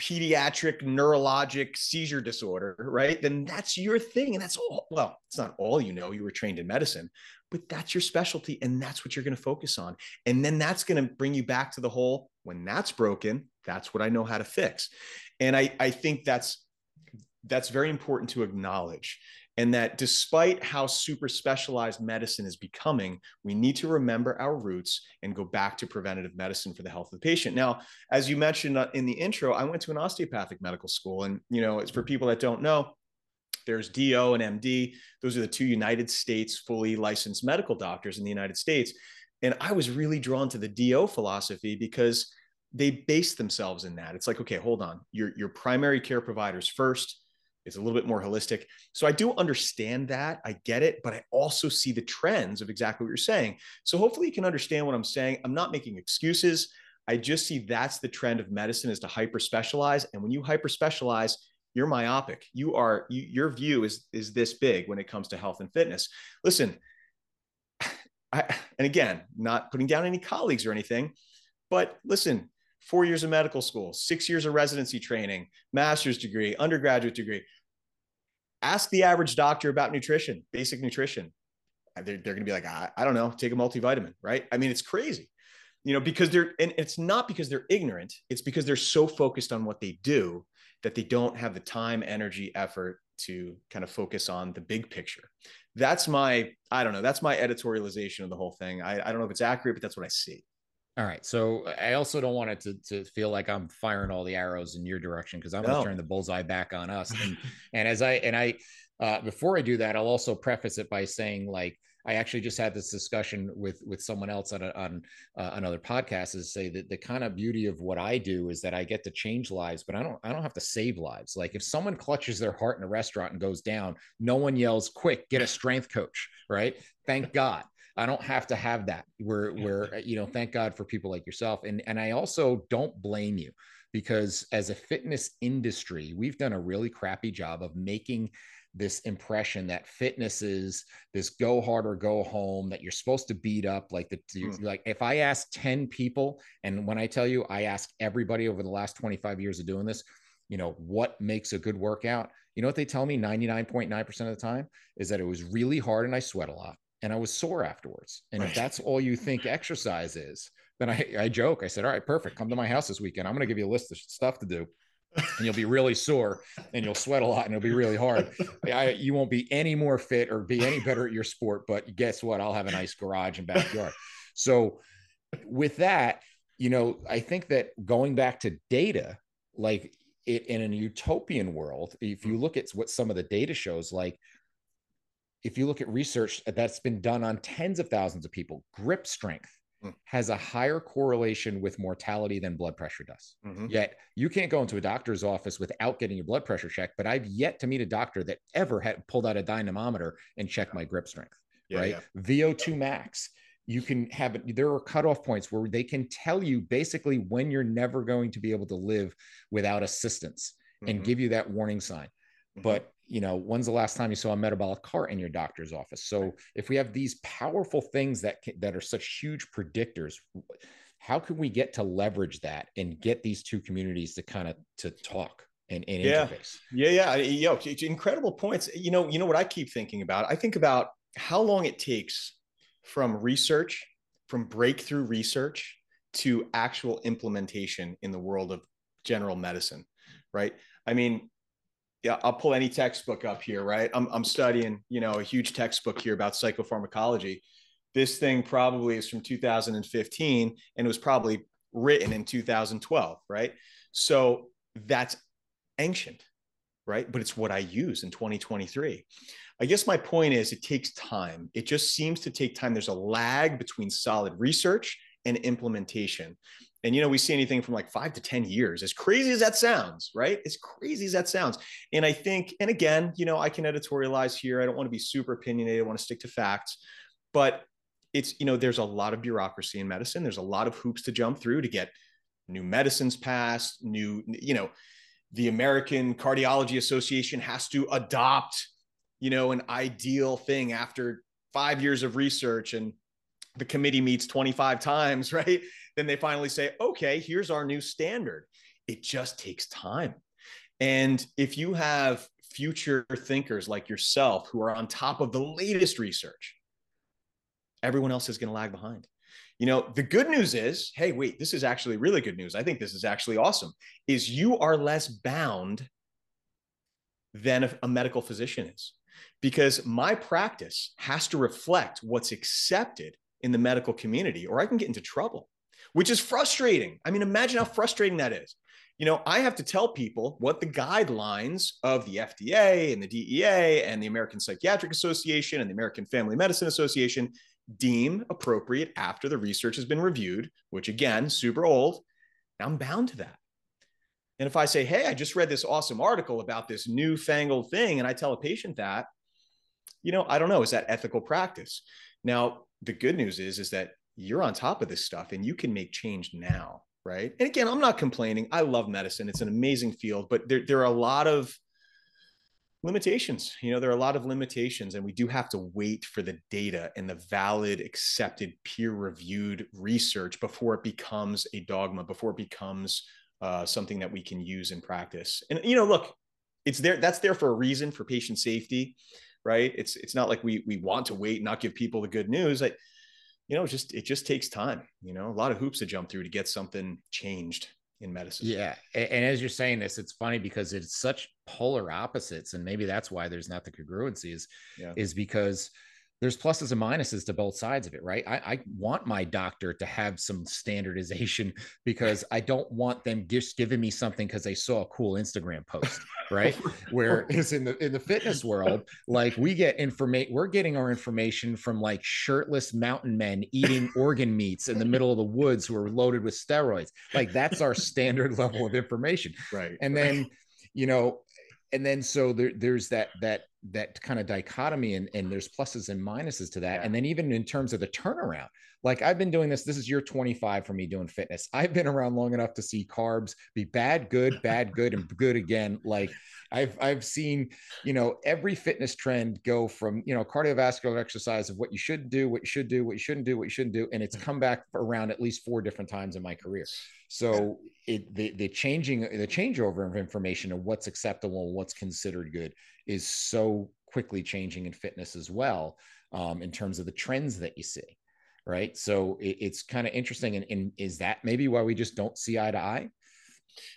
[SPEAKER 2] pediatric neurologic seizure disorder right then that's your thing. And that's all well it's not all you know you were trained in medicine but that's your specialty and that's what you're going to focus on. And then that's going to bring you back to the whole when that's broken that's what i know how to fix. And i i think that's that's very important to acknowledge and that despite how super specialized medicine is becoming we need to remember our roots and go back to preventative medicine for the health of the patient. Now as you mentioned uh, in the intro i went to an osteopathic medical school and you know it's for people that don't know there's do and md those are the two united states fully licensed medical doctors in the united states. And i was really drawn to the do philosophy because they base themselves in that. It's like, okay, hold on. Your your primary care providers first. It's a little bit more holistic. So I do understand that. I get it, but I also see the trends of exactly what you're saying. So hopefully you can understand what I'm saying. I'm not making excuses. I just see that's the trend of medicine is to hyper specialize. And when you hyper specialize, you're myopic. You are you, your view is is this big when it comes to health and fitness. Listen, I, and again, not putting down any colleagues or anything, but listen, four years of medical school, six years of residency training, master's degree, undergraduate degree. Ask the average doctor about nutrition, basic nutrition. They're, they're going to be like, I, I don't know, take a multivitamin, right? I mean, it's crazy, you know, because they're, and it's not because they're ignorant, it's because they're so focused on what they do that they don't have the time, energy, effort to kind of focus on the big picture. That's my, I don't know, that's my editorialization of the whole thing. I, I don't know if it's accurate, but that's what I see.
[SPEAKER 1] All right. So I also don't want it to, to feel like I'm firing all the arrows in your direction because I'm no. going to turn the bullseye back on us. And, and as I, and I, uh, before I do that, I'll also preface it by saying like, I actually just had this discussion with with someone else on a, on uh, another podcast is say that the kind of beauty of what I do is that I get to change lives, but I don't I don't have to save lives. Like if someone clutches their heart in a restaurant and goes down, no one yells, "Quick, get a strength coach!" Right? Thank God. I don't have to have that. Where where you know, thank God for people like yourself. And and I also don't blame you because as a fitness industry, we've done a really crappy job of making this impression that fitness is this go hard or go home that you're supposed to beat up like the mm. like if i ask 10 people and when i tell you i ask everybody over the last 25 years of doing this you know what makes a good workout you know what they tell me 99.9% of the time is that it was really hard and i sweat a lot and I was sore afterwards. And right. if that's all you think exercise is, then I, I joke. I said, All right, perfect. Come to my house this weekend. I'm going to give you a list of stuff to do. And you'll be really sore and you'll sweat a lot and it'll be really hard. I, you won't be any more fit or be any better at your sport. But guess what? I'll have a nice garage and backyard. So, with that, you know, I think that going back to data, like it in a utopian world, if you mm-hmm. look at what some of the data shows, like if you look at research that's been done on tens of thousands of people, grip strength mm. has a higher correlation with mortality than blood pressure does. Mm-hmm. Yet you can't go into a doctor's office without getting your blood pressure checked. But I've yet to meet a doctor that ever had pulled out a dynamometer and checked my grip strength. Yeah, right. Yeah. VO2 max. You can have it. There are cutoff points where they can tell you basically when you're never going to be able to live without assistance mm-hmm. and give you that warning sign. Mm-hmm. But you know, when's the last time you saw a metabolic cart in your doctor's office? So if we have these powerful things that that are such huge predictors, how can we get to leverage that and get these two communities to kind of to talk and, and
[SPEAKER 2] yeah.
[SPEAKER 1] interface?
[SPEAKER 2] Yeah, yeah, yo, incredible points. You know, you know what I keep thinking about? I think about how long it takes from research, from breakthrough research to actual implementation in the world of general medicine, right? I mean, yeah, I'll pull any textbook up here, right? I'm, I'm studying, you know, a huge textbook here about psychopharmacology. This thing probably is from 2015 and it was probably written in 2012, right? So that's ancient, right? But it's what I use in 2023. I guess my point is it takes time. It just seems to take time. There's a lag between solid research and implementation. And, you know, we see anything from like five to 10 years, as crazy as that sounds, right? As crazy as that sounds. And I think, and again, you know, I can editorialize here. I don't want to be super opinionated. I want to stick to facts. But it's, you know, there's a lot of bureaucracy in medicine. There's a lot of hoops to jump through to get new medicines passed, new, you know, the American Cardiology Association has to adopt, you know, an ideal thing after five years of research and the committee meets 25 times, right? Then they finally say, okay, here's our new standard. It just takes time. And if you have future thinkers like yourself who are on top of the latest research, everyone else is going to lag behind. You know, the good news is, hey, wait, this is actually really good news. I think this is actually awesome. Is you are less bound than a, a medical physician is because my practice has to reflect what's accepted in the medical community or I can get into trouble which is frustrating. I mean, imagine how frustrating that is. You know, I have to tell people what the guidelines of the FDA and the DEA and the American Psychiatric Association and the American Family Medicine Association deem appropriate after the research has been reviewed, which again, super old. I'm bound to that. And if I say, hey, I just read this awesome article about this newfangled thing, and I tell a patient that, you know, I don't know, is that ethical practice? Now, the good news is, is that you're on top of this stuff and you can make change now, right? And again, I'm not complaining. I love medicine. It's an amazing field, but there, there are a lot of limitations. You know, there are a lot of limitations, and we do have to wait for the data and the valid, accepted, peer-reviewed research before it becomes a dogma, before it becomes uh, something that we can use in practice. And you know, look, it's there. That's there for a reason for patient safety, right? It's it's not like we we want to wait and not give people the good news. I, you know, just it just takes time. You know, a lot of hoops to jump through to get something changed in medicine.
[SPEAKER 1] Yeah, and, and as you're saying this, it's funny because it's such polar opposites, and maybe that's why there's not the congruencies. Yeah. Is because there's pluses and minuses to both sides of it, right? I, I, want my doctor to have some standardization because I don't want them just giving me something because they saw a cool Instagram post, right? Whereas in the in the fitness world, like we get information, we're getting our information from like shirtless mountain men eating organ meats in the middle of the woods who are loaded with steroids. Like that's our standard level of information,
[SPEAKER 2] right?
[SPEAKER 1] And then, you know, and then so there, there's that that that kind of dichotomy and, and there's pluses and minuses to that. Yeah. and then even in terms of the turnaround like i've been doing this this is year 25 for me doing fitness. I've been around long enough to see carbs be bad good bad good and good again. Like i've i've seen you know every fitness trend go from you know cardiovascular exercise of what you should do what you should do what you shouldn't do what you shouldn't do. And it's mm-hmm. come back around at least four different times in my career. So it the the changing the changeover of information of what's acceptable and what's considered good is so quickly changing in fitness as well um, in terms of the trends that you see right? So it, it's kind of interesting and, and, is that maybe why we just don't see eye to eye?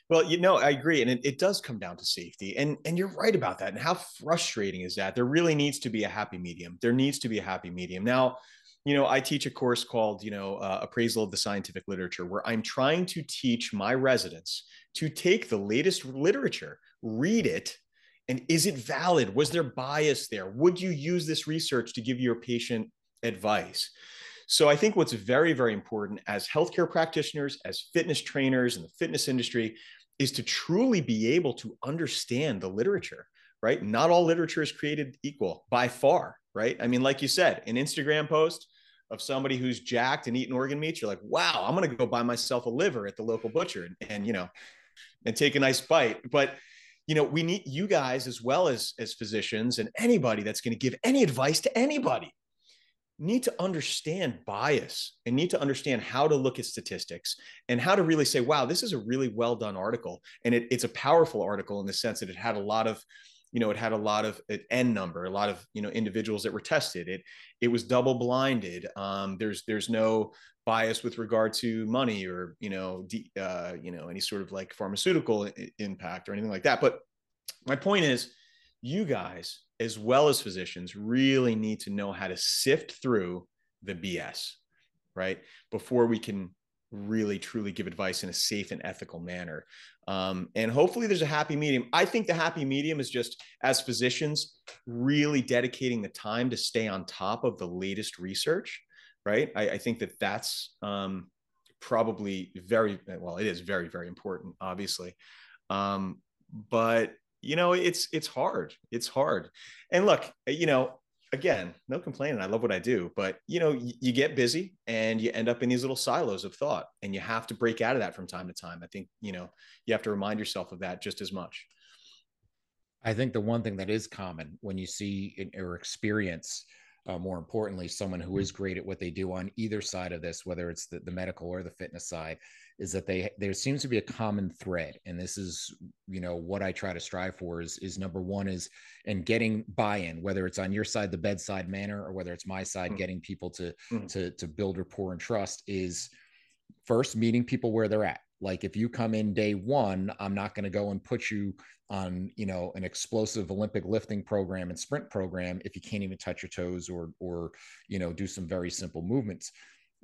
[SPEAKER 2] Well you know i agree and it, it does come down to safety and and you're right about that and how frustrating is that? There really needs to be a happy medium. There needs to be a happy medium. Now you know, I teach a course called, you know, uh, Appraisal of the Scientific Literature, where I'm trying to teach my residents to take the latest literature, read it, and is it valid? Was there bias there? Would you use this research to give your patient advice? So I think what's very, very important as healthcare practitioners, as fitness trainers in the fitness industry, is to truly be able to understand the literature, right? Not all literature is created equal by far, right? I mean, like you said, an Instagram post of somebody who's jacked and eating organ meats, you're like, wow, I'm going to go buy myself a liver at the local butcher and, and, you know, and take a nice bite. But, you know, we need you guys as well as, as physicians and anybody that's going to give any advice to anybody need to understand bias and need to understand how to look at statistics and how to really say, wow, this is a really well done article. And it, it's a powerful article in the sense that it had a lot of you know, it had a lot of an N number, a lot of, you know, individuals that were tested. It, it was double blinded. Um, there's, there's no bias with regard to money or, you know, uh, you know, any sort of like pharmaceutical I- impact or anything like that. But my point is you guys, as well as physicians really need to know how to sift through the BS, right? Before we can really truly give advice in a safe and ethical manner. Um, and hopefully there's a happy medium. I think the happy medium is just as physicians really dedicating the time to stay on top of the latest research, right? I, I think that that's um, probably very well. It is very very important, obviously, um, but you know it's it's hard. It's hard. And look, you know, again, no complaining. I love what I do, but you know, you, you, get busy and you end up in these little silos of thought, and you have to break out of that from time to time. I think you know you have to remind yourself of that just as much.
[SPEAKER 1] I think the one thing that is common when you see or experience, uh, more importantly, someone who is great at what they do on either side of this, whether it's the, the medical or the fitness side, is that they there seems to be a common thread and this is you know what i try to strive for is is number one is and getting buy-in whether it's on your side the bedside manner or whether it's my side mm-hmm. getting people to mm-hmm. to to build rapport and trust is first meeting people where they're at like if you come in day one i'm not going to go and put you on you know an explosive olympic lifting program and sprint program if you can't even touch your toes or or you know do some very simple movements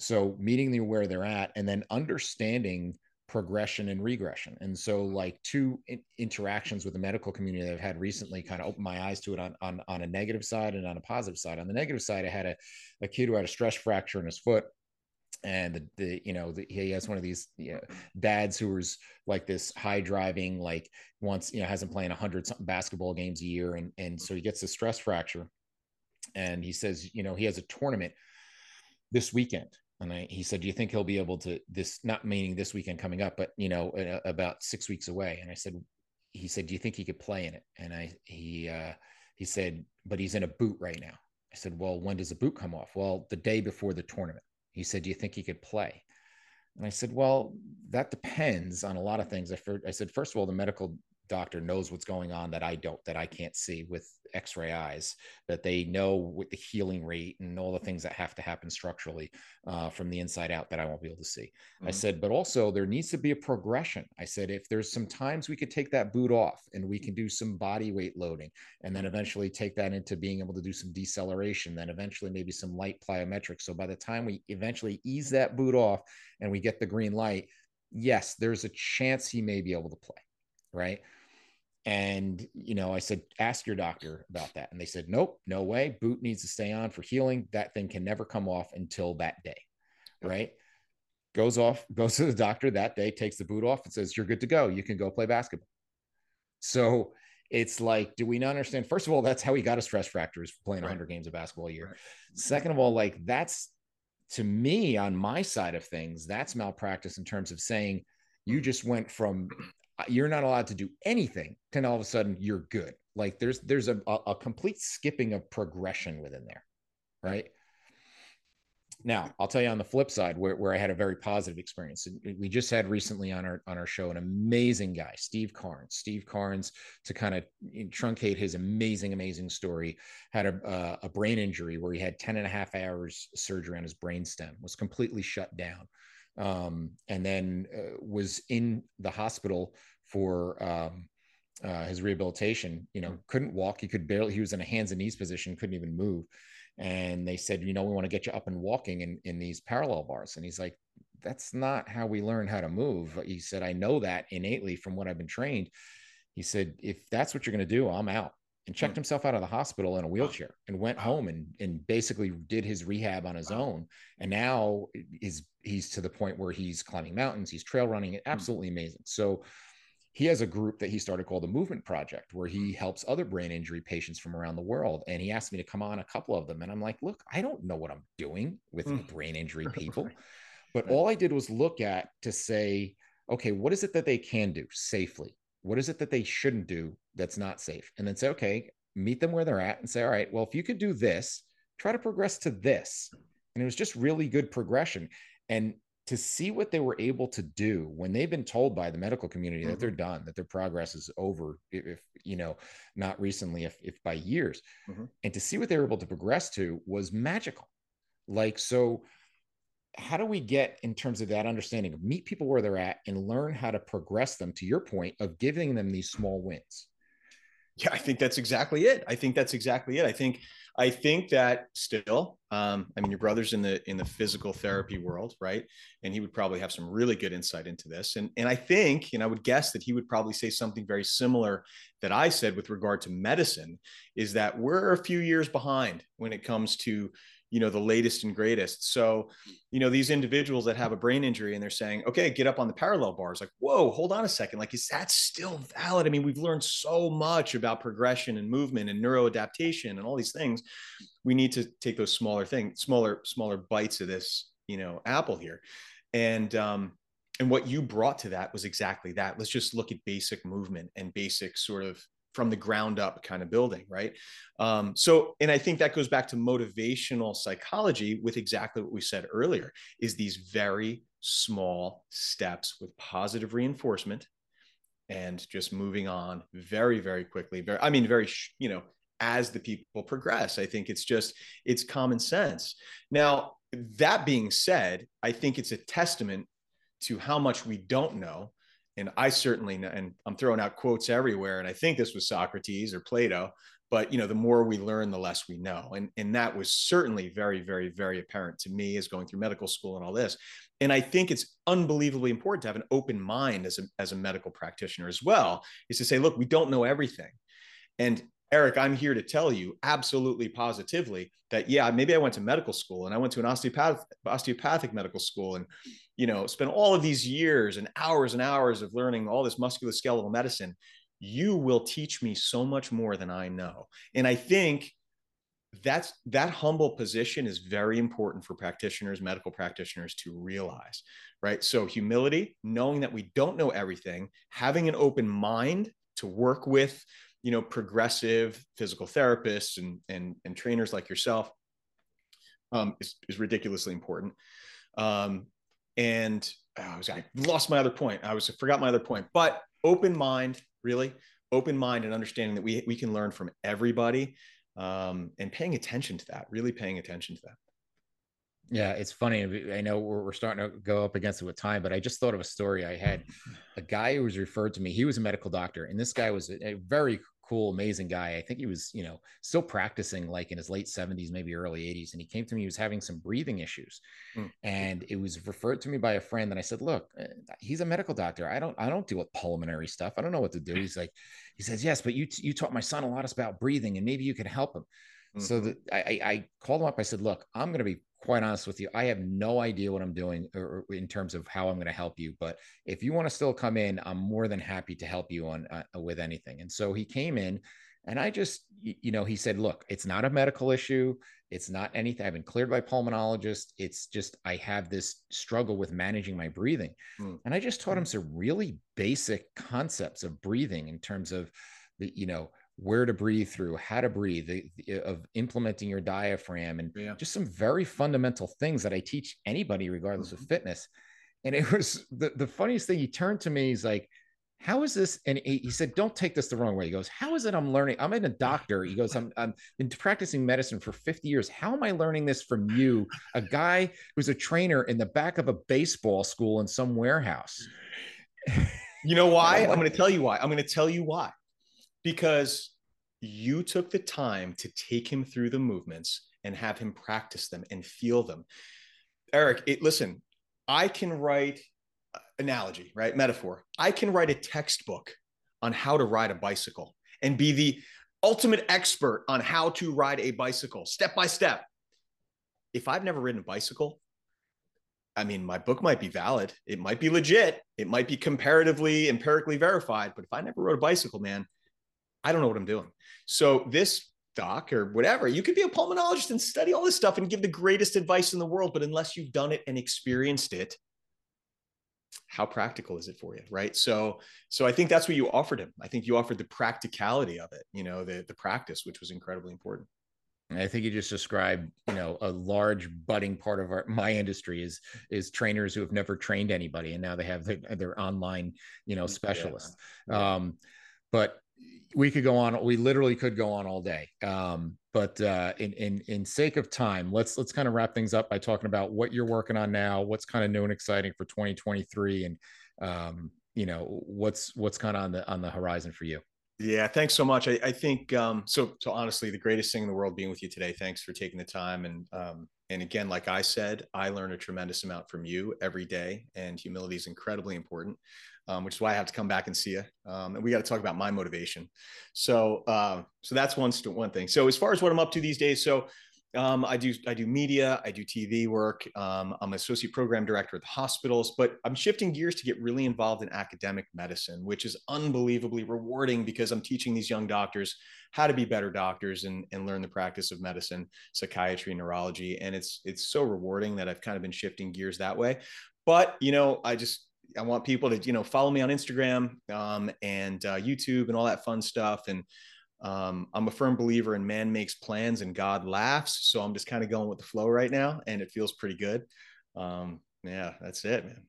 [SPEAKER 1] so meeting them where they're at and then understanding progression and regression. And so like two in- interactions with the medical community that I've had recently kind of opened my eyes to it on, on, on a negative side and on a positive side. On the negative side, I had a, a kid who had a stress fracture in his foot and the, the you know the, he has one of these you know, dads who was like this high driving like once you know hasn't played 100 something basketball games a year and and so he gets a stress fracture and he says you know he has a tournament this weekend and I, he said do you think he'll be able to this not meaning this weekend coming up but you know about six weeks away? And i said he said do you think he could play in it? And i he uh he said but he's in a boot right now. I said well when does the boot come off? Well the day before the tournament. He said, Do you think he could play? And I said, Well, that depends on a lot of things. I, I said, First of all, the medical doctor knows what's going on that I don't, that I can't see with x-ray eyes, that they know with the healing rate and all the things that have to happen structurally uh, from the inside out that I won't be able to see. Mm-hmm. I said, but also there needs to be a progression. I said, if there's some times we could take that boot off and we can do some body weight loading and then eventually take that into being able to do some deceleration, then eventually maybe some light plyometrics. So by the time we eventually ease that boot off and we get the green light, yes, there's a chance he may be able to play. Right and, you know, I said, ask your doctor about that. And they said, nope, no way. Boot needs to stay on for healing. That thing can never come off until that day. Right. Goes off, goes to the doctor that day, takes the boot off and says, you're good to go. You can go play basketball. So it's like, do we not understand? First of all, that's how he got a stress fracture is playing 100 right. games of basketball a year. Right. Second of all, like that's to me on my side of things, that's malpractice in terms of saying you mm. just went from you're not allowed to do anything and all of a sudden you're good. Like there's there's a, a complete skipping of progression within there right? Now i'll tell you on the flip side where, where i had a very positive experience. We just had recently on our on our show an amazing guy steve carnes. Steve carnes to kind of truncate his amazing amazing story had a, uh, a brain injury where he had 10 and a half hours surgery on his brain stem was completely shut down. Um, and then uh, was in the hospital for um, uh, his rehabilitation. You know, couldn't walk. He could barely. He was in a hands and knees position. Couldn't even move. And they said, you know, we want to get you up and walking in in these parallel bars. And he's like, that's not how we learn how to move. He said, I know that innately from what I've been trained. He said, if that's what you're going to do, I'm out. And checked hmm. himself out of the hospital in a wheelchair and went home and and basically did his rehab on his own. And now is he's to the point where he's climbing mountains, he's trail running, hmm. absolutely amazing. So he has a group that he started called the Movement Project, where he helps other brain injury patients from around the world. And he asked me to come on a couple of them. And I'm like, look, I don't know what I'm doing with mm. brain injury people. But all I did was look at to say, okay, what is it that they can do safely? What is it that they shouldn't do that's not safe? And then say, okay, meet them where they're at and say, all right, well, if you could do this, try to progress to this. And it was just really good progression. And to see what they were able to do when they've been told by the medical community mm-hmm. that they're mm-hmm. done, that their progress is over, if, you know, not recently, if, if by years, mm-hmm. and to see what they were able to progress to was magical. Like, so how do we get in terms of that understanding of meet people where they're at and learn how to progress them to your point of giving them these small wins?
[SPEAKER 2] Yeah, I think that's exactly it. I think that's exactly it. I think I think that still, um, I mean, your brother's in the in the physical therapy world, right? And he would probably have some really good insight into this. And and I think, and I would guess that he would probably say something very similar that I said with regard to medicine, is that we're a few years behind when it comes to you know the latest and greatest. So you know these individuals that have a brain injury and they're saying okay get up on the parallel bars. Like whoa hold on a second. Like is that still valid? I mean we've learned so much about progression and movement and neuroadaptation and all these things. We need to take those smaller things smaller smaller bites of this you know apple here. And um and what you brought to that was exactly that. Let's just look at basic movement and basic sort of from the ground up kind of building, right? Um, so, and I think that goes back to motivational psychology with exactly what we said earlier: is these very small steps with positive reinforcement and just moving on very, very quickly. Very, I mean, very, you know, as the people progress. I think it's just it's common sense. Now, that being said, I think it's a testament to how much we don't know and I certainly and I'm throwing out quotes everywhere, and I think this was Socrates or Plato, but you know, the more we learn, the less we know. And, and that was certainly very, very, very apparent to me as going through medical school and all this. And I think it's unbelievably important to have an open mind as a, as a medical practitioner as well, is to say, look, we don't know everything. And Eric, I'm here to tell you absolutely positively that yeah, maybe I went to medical school and I went to an osteopath, osteopathic medical school and you know spend all of these years and hours and hours of learning all this musculoskeletal medicine. You will teach me so much more than I know. And I think that's that humble position is very important for practitioners medical practitioners to realize right so humility knowing that we don't know everything having an open mind to work with you know progressive physical therapists and and, and trainers like yourself um, is, is ridiculously important um, and oh, I was I lost my other point I was I forgot my other point but open mind really open mind and understanding that we we can learn from everybody um, and paying attention to that, really paying attention to that.
[SPEAKER 1] Yeah, it's funny. I know we're, we're starting to go up against it with time, but I just thought of a story. I had a guy who was referred to me. He was a medical doctor, and this guy was a, a very cool, amazing guy. I think he was, you know, still practicing like in his late 70s, maybe early 80s. And he came to me, he was having some breathing issues. Mm. And it was referred to me by a friend. And I said, Look, uh, he's a medical doctor. I don't, I don't deal with pulmonary stuff. I don't know what to do. He's like, he says, Yes, but you you taught my son a lot about breathing and maybe you can help him. Mm-hmm. So that I, I called him up. I said, Look, I'm gonna be quite honest with you, I have no idea what I'm doing or, or in terms of how I'm going to help you. But if you want to still come in, I'm more than happy to help you on uh, with anything. And so he came in, and I just, you know, he said, "Look, it's not a medical issue. It's not anything. I've been cleared by pulmonologist. It's just I have this struggle with managing my breathing." Mm. And I just taught him some really basic concepts of breathing in terms of the, you know where to breathe through, how to breathe, the, the, of implementing your diaphragm, and yeah. just some very fundamental things that I teach anybody, regardless mm-hmm. of fitness. And it was the, the funniest thing. He turned to me, he's like, How is this? And he, he said, Don't take this the wrong way. He goes, How is it I'm learning? I'm in a doctor. He goes, I'm, I'm been practicing medicine for 50 years. How am I learning this from you, a guy who's a trainer in the back of a baseball school in some warehouse?
[SPEAKER 2] You know why? I'm going to tell you why. I'm going to tell you why because you took the time to take him through the movements and have him practice them and feel them. Eric, it, listen, I can write uh, analogy, right? Metaphor. I can write a textbook on how to ride a bicycle and be the ultimate expert on how to ride a bicycle step by step. If I've never ridden a bicycle, I mean, my book might be valid. It might be legit. It might be comparatively, empirically verified. But if I never rode a bicycle, man, I don't know what I'm doing. So this doc or whatever, you could be a pulmonologist and study all this stuff and give the greatest advice in the world, but unless you've done it and experienced it, how practical is it for you right so so i think that's what you offered him i think you offered the practicality of it you know the the practice which was incredibly important
[SPEAKER 1] I think you just described, you know, a large budding part of our my industry is is trainers who have never trained anybody, and now they have their, their online, you know, specialists. Yeah. Yeah. Um, but we could go on we literally could go on all day. Um, but uh, in in in sake of time let's let's kind of wrap things up by talking about what you're working on now what's kind of new and exciting for 2023 and um, you know what's what's kind of on the on the horizon for you?
[SPEAKER 2] Yeah thanks so much. I, I think um, so so honestly the greatest thing in the world being with you today thanks for taking the time. And um, and again like i said i learn a tremendous amount from you every day and humility is incredibly important um, which is why I have to come back and see you. Um, and we got to talk about my motivation. So, uh, so that's one one thing. So as far as what I'm up to these days, so um, I do I do media, I do TV work. Um, I'm associate program director at the hospitals, but I'm shifting gears to get really involved in academic medicine, which is unbelievably rewarding because I'm teaching these young doctors how to be better doctors and, and learn the practice of medicine, psychiatry, neurology, and it's it's so rewarding that I've kind of been shifting gears that way. But you know, I just I want people to, you know, follow me on Instagram um, and uh, YouTube and all that fun stuff. And um, I'm a firm believer in man makes plans and God laughs. So I'm just kind of going with the flow right now, and it feels pretty good. Um, yeah, that's it, man.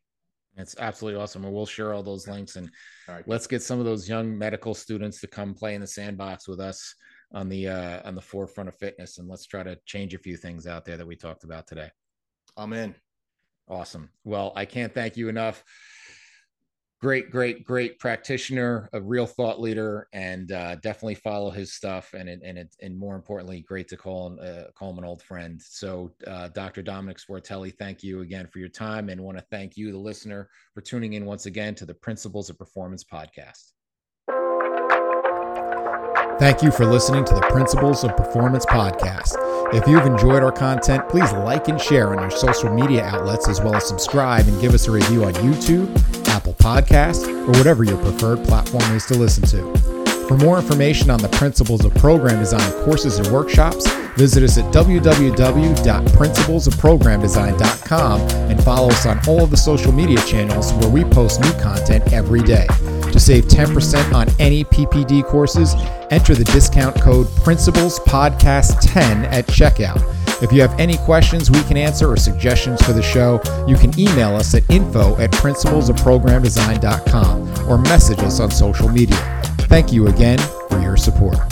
[SPEAKER 1] It's absolutely awesome. And we'll share all those links and right. let's get some of those young medical students to come play in the sandbox with us on the uh, on the forefront of fitness, and let's try to change a few things out there that we talked about today.
[SPEAKER 2] Amen.
[SPEAKER 1] Awesome. Well, I can't thank you enough. Great, great, great practitioner, a real thought leader, and uh, definitely follow his stuff. And and it, and more importantly, great to call him uh, call him an old friend. So, uh, Dr. Domenick Sportelli, thank you again for your time, and want to thank you, the listener, for tuning in once again to the Principles of Performance podcast. Thank you for listening to the Principles of Performance podcast. If you've enjoyed our content, please like and share on your social media outlets as well as subscribe and give us a review on YouTube, Apple Podcasts, or whatever your preferred platform is to listen to. For more information on the principles of program design courses and workshops, visit us at www.principlesofprogramdesign.com and follow us on all of the social media channels where we post new content every day. To save 10% on any PPD courses, enter the discount code PRINCIPLESPODCAST10 at checkout. If you have any questions we can answer or suggestions for the show, you can email us at info at principlesofprogramdesign.com or message us on social media. Thank you again for your support.